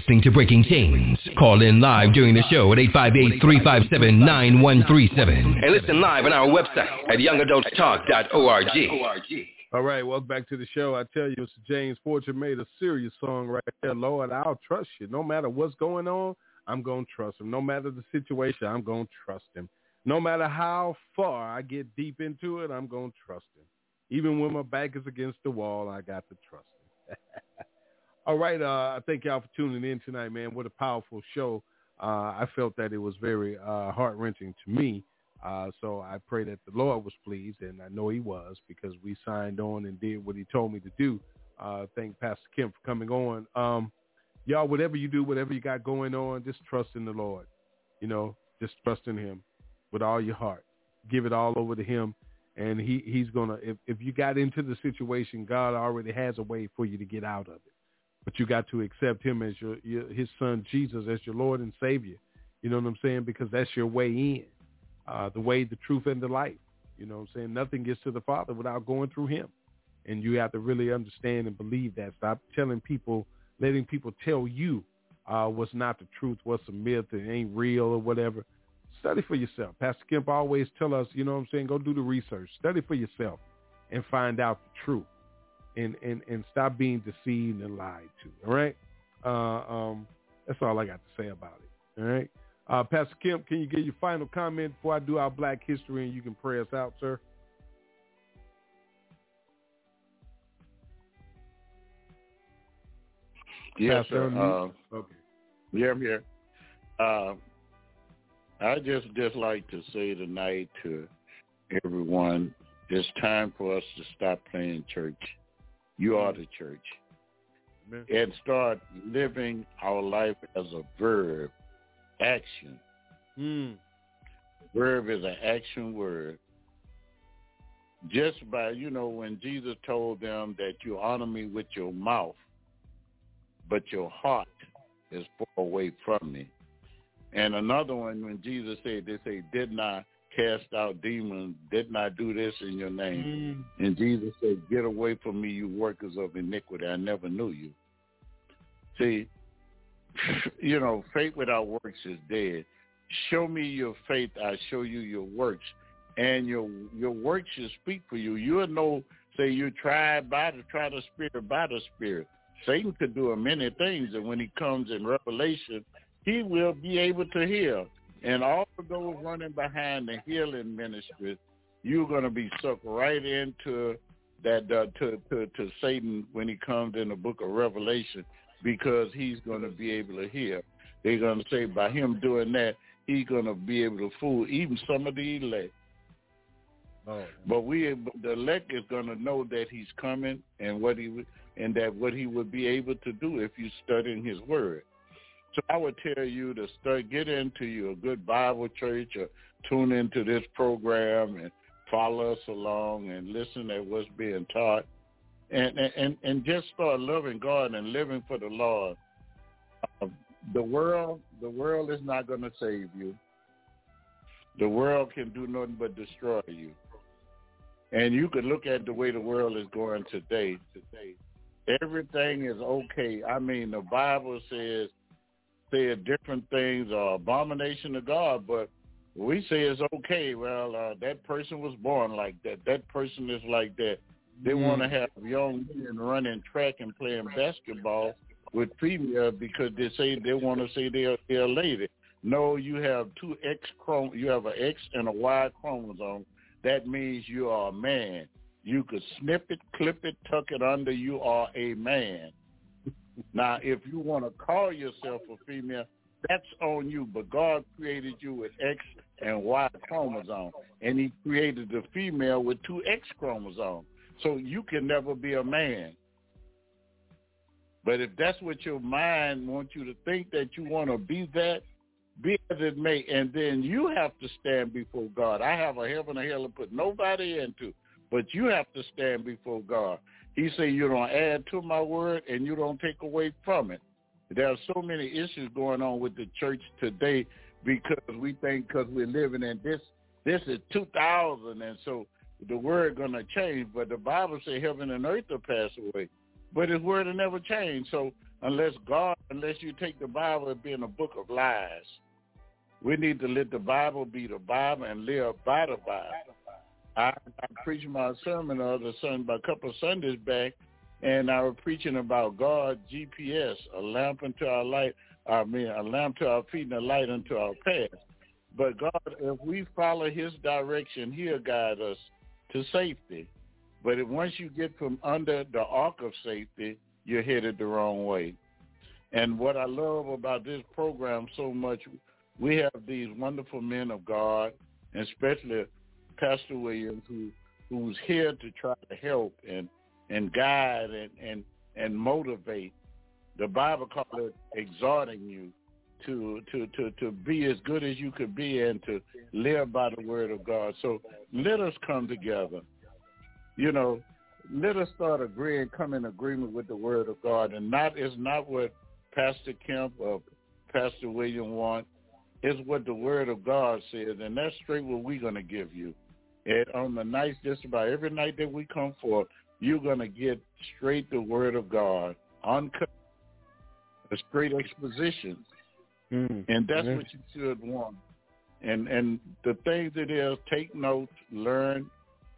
Speaker 3: Listening to Breaking Chains. Call in live during the show at 858-357-9137. And listen live on our website at youngadultstalk.org.
Speaker 1: All right, welcome back to the show. I tell you, Mr. James Fortune made a serious song right there. Lord, I'll trust you. No matter what's going on, I'm going to trust him. No matter the situation, I'm going to trust him. No matter how far I get deep into it, I'm going to trust him. Even when my back is against the wall, I got to trust him. All right, uh, I thank y'all for tuning in tonight, man. What a powerful show. Uh, I felt that it was very uh, heart-wrenching to me. Uh, so I pray that the Lord was pleased, and I know he was because we signed on and did what he told me to do. Uh, thank Pastor Kim for coming on. Um, y'all, whatever you do, whatever you got going on, just trust in the Lord. You know, just trust in him with all your heart. Give it all over to him. And he, he's going to, if, if you got into the situation, God already has a way for you to get out of it. But you got to accept him as your, your his son Jesus as your Lord and Savior. You know what I'm saying? Because that's your way in, uh, the way, the truth, and the life. You know what I'm saying? Nothing gets to the Father without going through him. And you have to really understand and believe that. Stop telling people, letting people tell you uh, what's not the truth, what's a myth, it ain't real or whatever. Study for yourself. Pastor Kemp always tell us, you know what I'm saying, go do the research. Study for yourself and find out the truth. And, and, and stop being deceived and lied to. All right? Uh, um, that's all I got to say about it. All right? Uh, Pastor Kemp, can you give your final comment before I do our black history and you can pray us out, sir?
Speaker 7: Yes,
Speaker 1: Pastor,
Speaker 7: sir. Uh,
Speaker 1: okay.
Speaker 7: yeah, I'm here. Uh, I just just like to say tonight to everyone, it's time for us to stop playing church. You are the church.
Speaker 1: Amen.
Speaker 7: And start living our life as a verb, action.
Speaker 1: Mm.
Speaker 7: Verb is an action word. Just by, you know, when Jesus told them that you honor me with your mouth, but your heart is far away from me. And another one, when Jesus said, they say, did not cast out demons, did not do this in your name.
Speaker 1: Mm.
Speaker 7: And Jesus said, get away from me, you workers of iniquity. I never knew you. See, you know, faith without works is dead. Show me your faith, I show you your works. And your your works should speak for you. You'll know, say you tried by the try the spirit by the spirit. Satan could do a many things, and when he comes in Revelation, he will be able to heal. And all of those running behind the healing ministry, you're going to be sucked right into that uh, to, to to Satan when he comes in the book of Revelation, because he's going to be able to heal. They're going to say by him doing that, he's going to be able to fool even some of the elect.
Speaker 1: Oh,
Speaker 7: But we, the elect is going to know that he's coming and what he and that what he would be able to do if you study in his word. So I would tell you to start get into your good Bible church or tune into this program and follow us along and listen at what's being taught, and and and just start loving God and living for the Lord. Uh, the world, the world is not going to save you. The world can do nothing but destroy you. And you could look at the way the world is going today. Today, everything is okay. I mean, the Bible says said different things are abomination to God, but we say it's okay. Well, uh, that person was born like that. That person is like that. They
Speaker 1: Mm.
Speaker 7: want to have young men running track and playing basketball with female because they say they want to say they're they're a lady. No, you have two X chrom. You have an X and a Y chromosome. That means you are a man. You could snip it, clip it, tuck it under. You are a man. Now, if you want to call yourself a female, that's on you. But God created you with X and Y chromosome, and He created the female with two X chromosomes. So you can never be a man. But if that's what your mind wants you to think that you want to be that, be as it may, and then you have to stand before God. I have a heaven or hell to put nobody into, but you have to stand before God. He said you don't add to my word and you don't take away from it. There are so many issues going on with the church today because we think because we're living in this, this is 2000, and so the word going to change. But the Bible says heaven and earth will pass away, but his word will never change. So unless God, unless you take the Bible as being a book of lies, we need to let the Bible be the Bible and live by the Bible. I, I preached my sermon the other Sunday, a couple of Sundays back, and I was preaching about God GPS, a lamp unto our light, I mean, a lamp to our feet and a light unto our path. But God, if we follow his direction, he'll guide us to safety. But once you get from under the ark of safety, you're headed the wrong way. And what I love about this program so much, we have these wonderful men of God, especially Pastor Williams, who who's here to try to help and and guide and and and motivate. The Bible calls it exhorting you to to to to be as good as you could be and to live by the word of God. So let us come together. You know, let us start agreeing, come in agreement with the word of God, and not is not what Pastor Kemp or Pastor William want. It's what the word of God says, and that's straight what we're going to give you. And on the nights, just about every night that we come forth, you're going to get straight the word of God, uncut, a straight exposition.
Speaker 1: Mm.
Speaker 7: And that's
Speaker 1: Mhm.
Speaker 7: what you should want. And and the things it is, take notes, learn,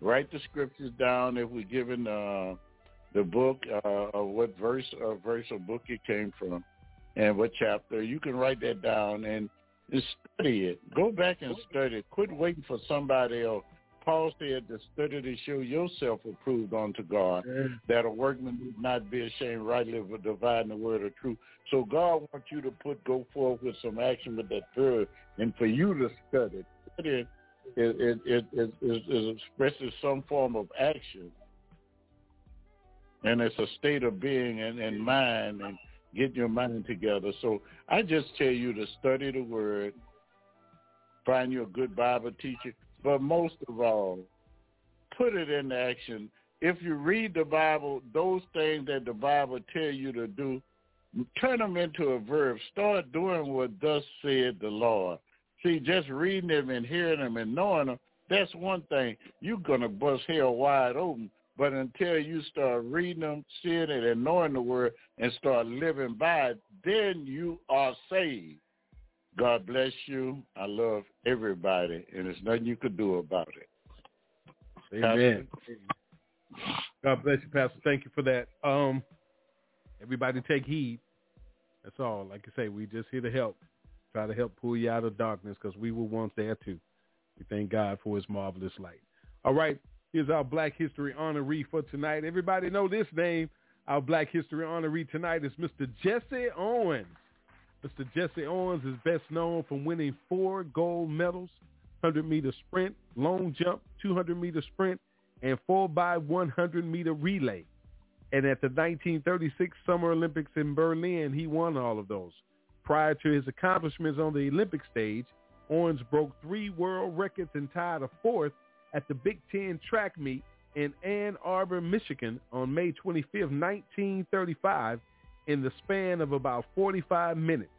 Speaker 7: write the scriptures down if we're given uh, the book, uh, of what verse or verse or book it came from, and what chapter. You can write that down and just study it. Go back and study it. Quit waiting for somebody else. Paul said to study to show yourself approved unto God, that a workman need not be ashamed, rightly of dividing the word of truth. So God wants you to put go forth with some action with that word, and for you to study. Study it, it, it, it, it, it expresses some form of action, and it's a state of being and, and mind, and get your mind together. So I just tell you to study the word, find you a good Bible teacher, but most of all, put it into action. If you read the Bible, those things that the Bible tell you to do, turn them into a verb. Start doing what thus said the Lord. See, just reading them and hearing them and knowing them, that's one thing. You're going to bust hell wide open. But until you start reading them, seeing it, and knowing the word, and start living by it, then you are saved. God bless you. I love everybody, and there's nothing you could do about it.
Speaker 1: Amen. God bless you, Pastor. Thank you for that. Um, everybody take heed. That's all. Like I say, we just here to help. Try to help pull you out of darkness because we were once there too. We thank God for his marvelous light. All right. Here's our Black History honoree for tonight. Everybody know this name. Our Black History honoree tonight is Mr. Jesse Owens. Mr. Jesse Owens is best known for winning four gold medals, 100 meter sprint, long jump, 200 meter sprint, and 4 by 100 meter relay. And at the 1936 Summer Olympics in Berlin, he won all of those. Prior to his accomplishments on the Olympic stage, Owens broke three world records and tied a fourth at the Big Ten track meet in Ann Arbor, Michigan on May 25, 1935 in the span of about 45 minutes.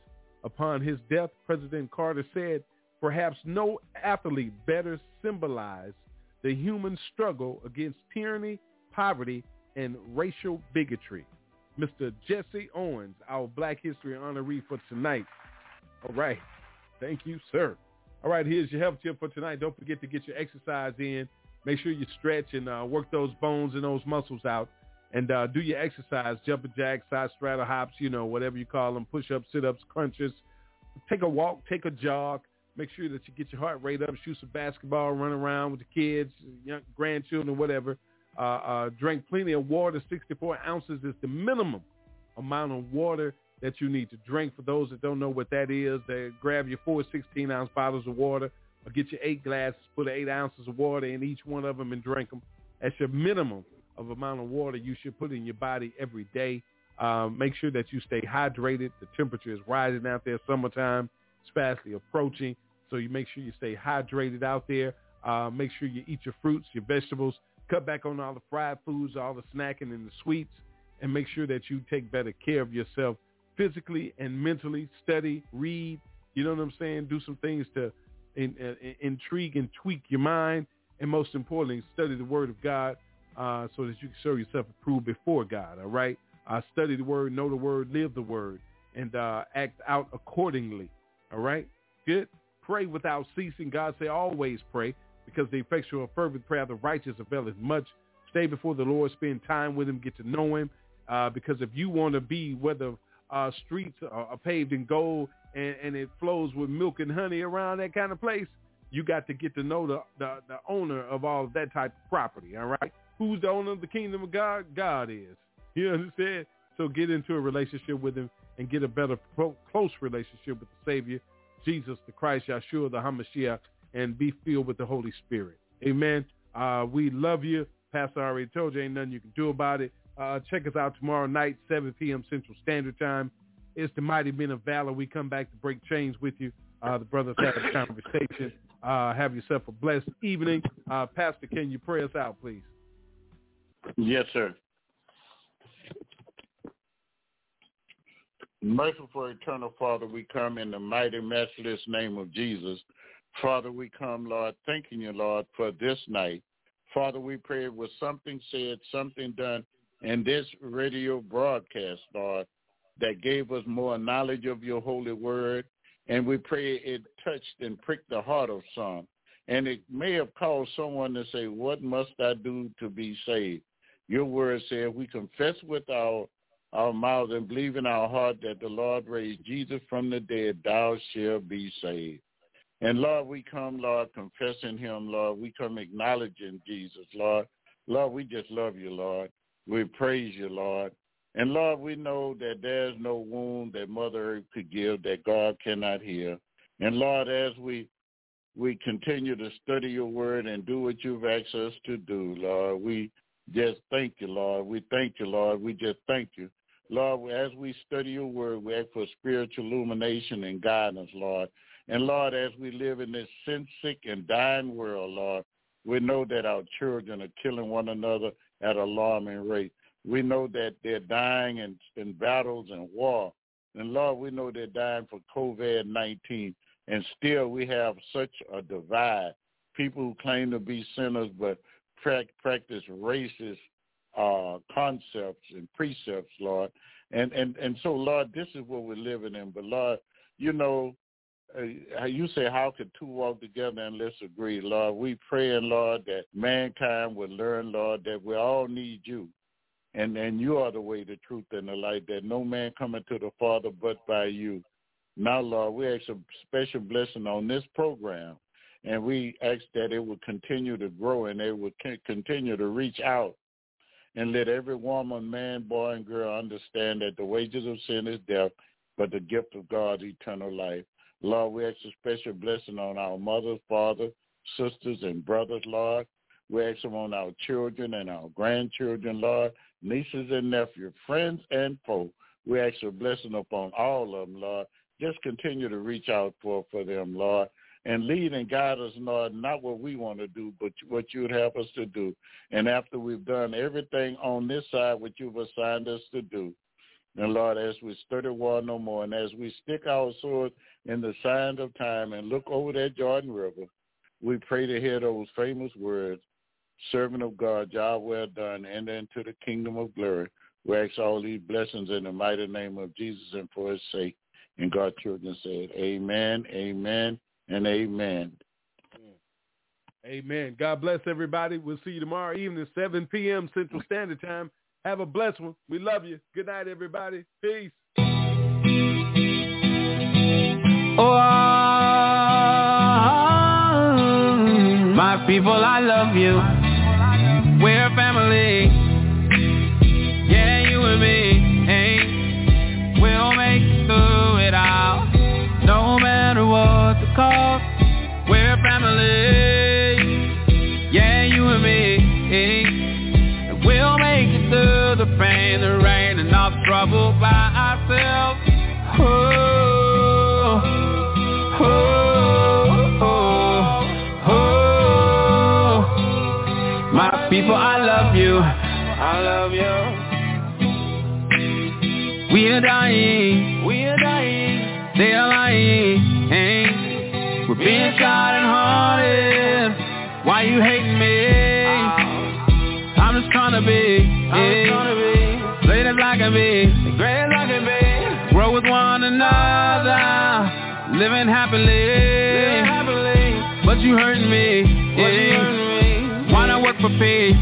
Speaker 1: Upon his death, President Carter said, perhaps no athlete better symbolized the human struggle against tyranny, poverty, and racial bigotry. Mr. Jesse Owens, our Black History honoree for tonight. All right. Thank you, sir. All right, here's your health tip for tonight. Don't forget to get your exercise in. Make sure you stretch and uh, work those bones and those muscles out. And uh, do your exercise, jumping jacks, side straddle hops, you know, whatever you call them, push-ups, sit-ups, crunches. Take a walk, take a jog. Make sure that you get your heart rate up, shoot some basketball, run around with the kids, young grandchildren, whatever. Uh, uh, drink plenty of water. 64 ounces is the minimum amount of water that you need to drink. For those that don't know what that is, they grab your four 16-ounce bottles of water or get your eight glasses, put eight ounces of water in each one of them and drink them. That's your minimum of amount of water you should put in your body every day. Um, make sure that you stay hydrated. The temperature is rising out there. Summertime is fastly approaching. So you make sure you stay hydrated out there. Uh, make sure you eat your fruits, your vegetables. Cut back on all the fried foods, all the snacking and the sweets. And make sure that you take better care of yourself physically and mentally. Study, read. You know what I'm saying? Do some things to in, in, intrigue and tweak your mind. And most importantly, study the word of God uh, so that you can show yourself approved before God, all right? Uh, study the word, know the word, live the word, and uh, act out accordingly, all right? Good? Pray without ceasing. God say always pray because the effectual fervent prayer of the righteous availeth much. Stay before the Lord, spend time with him, get to know him, uh, because if you want to be where the uh, streets are, are paved in gold and, and it flows with milk and honey around that kind of place, you got to get to know the, the, the owner of all of that type of property, all right? Who's the owner of the kingdom of God? God is. You understand? So get into a relationship with him and get a better, pro- close relationship with the Savior, Jesus the Christ, Yeshua the Hamashiach, and be filled with the Holy Spirit. Amen. Uh, we love you. Pastor already told you ain't nothing you can do about it. Uh, check us out tomorrow night, 7 p.m. Central Standard Time. It's the Mighty Men of Valor. We come back to break chains with you. Uh, the brothers have a conversation. Uh, have yourself a blessed evening. Uh, Pastor, can you pray us out, please?
Speaker 7: Yes, sir. Merciful eternal Father, we come in the mighty, matchless name of Jesus Father, we come, Lord, thanking you, Lord, for this night. Father, we pray it was something said, something done in this radio broadcast, Lord, that gave us more knowledge of your holy word. And we pray it touched and pricked the heart of some. And it may have caused someone to say, what must I do to be saved? Your word said we confess with our, our mouth and believe in our heart that the Lord raised Jesus from the dead, thou shalt be saved. And Lord, we come, Lord, confessing him, Lord. We come acknowledging Jesus, Lord. Lord, we just love you, Lord. We praise you, Lord. And Lord, we know that there's no wound that Mother Earth could give that God cannot heal. And Lord, as we we continue to study your word and do what you've asked us to do, Lord, we just thank you, Lord. We thank you, Lord. We just thank you. Lord, as we study your word, we ask for spiritual illumination and guidance, Lord. And Lord, as we live in this sin-sick and dying world, Lord, we know that our children are killing one another at alarming rate. We know that they're dying in, in battles and war. And Lord, we know they're dying for COVID-19. And still we have such a divide. People who claim to be sinners but practice racist uh, concepts and precepts, Lord. And, and, and so, Lord, this is what we're living in. But, Lord, you know, uh, you say, how could two walk together unless agree, Lord? We pray, Lord, that mankind would learn, Lord, that we all need you. And and you are the way, the truth, and the light, that no man coming to the Father but by you. Now, Lord, we ask a special blessing on this program, and we ask that it would continue to grow and it would continue to reach out and let every woman, man, boy, and girl understand that the wages of sin is death, but the gift of God is eternal life. Lord, we ask a special blessing on our mothers, fathers, sisters, and brothers, Lord. We ask them on our children and our grandchildren, Lord, nieces and nephews, friends and foes. We ask a blessing upon all of them, Lord. Just continue to reach out for, for them, Lord, and lead and guide us, Lord, not what we want to do, but what you would have us to do. And after we've done everything on this side, what you've assigned us to do, and Lord, as we study war no more, and as we stick our swords in the sand of time and look over that Jordan River, we pray to hear those famous words, servant of God, job well done, enter into the kingdom of glory. We ask all these blessings in the mighty name of Jesus and for his sake. And God's children said, amen, amen, and amen. Mm.
Speaker 1: Amen. God bless everybody. We'll see you tomorrow evening, 7 p.m. Central Standard Time. Have a blessed one. We love you. Good night, everybody. Peace.
Speaker 10: Oh, my people, I love you. We're family. We are dying. We are dying. They are lying. Hey. We're being shot and haunted. Why you hating me? I'm just trying to be. I'm trying to be. Great as I can be. Great as I can be. Grow with one another. Living happily. Living happily. But you hurting me. But you hurting me. Why not work for peace?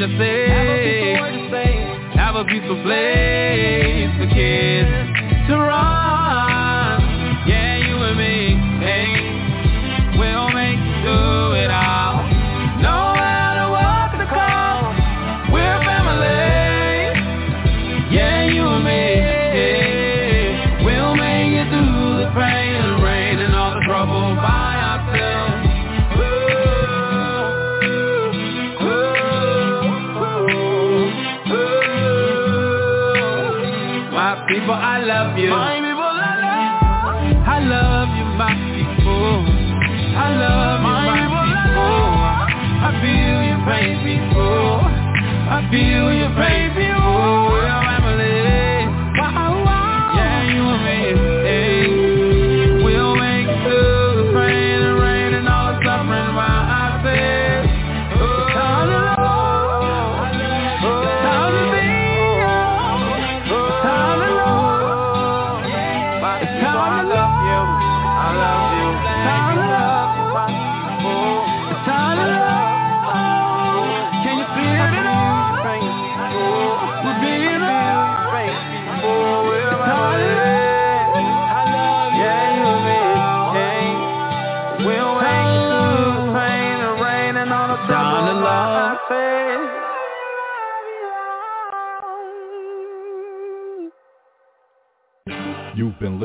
Speaker 10: Word to say. Have a peaceful place for kids to run. You. My people, I love. I love you, my people. I love you, my, people. I feel your pain, people. I feel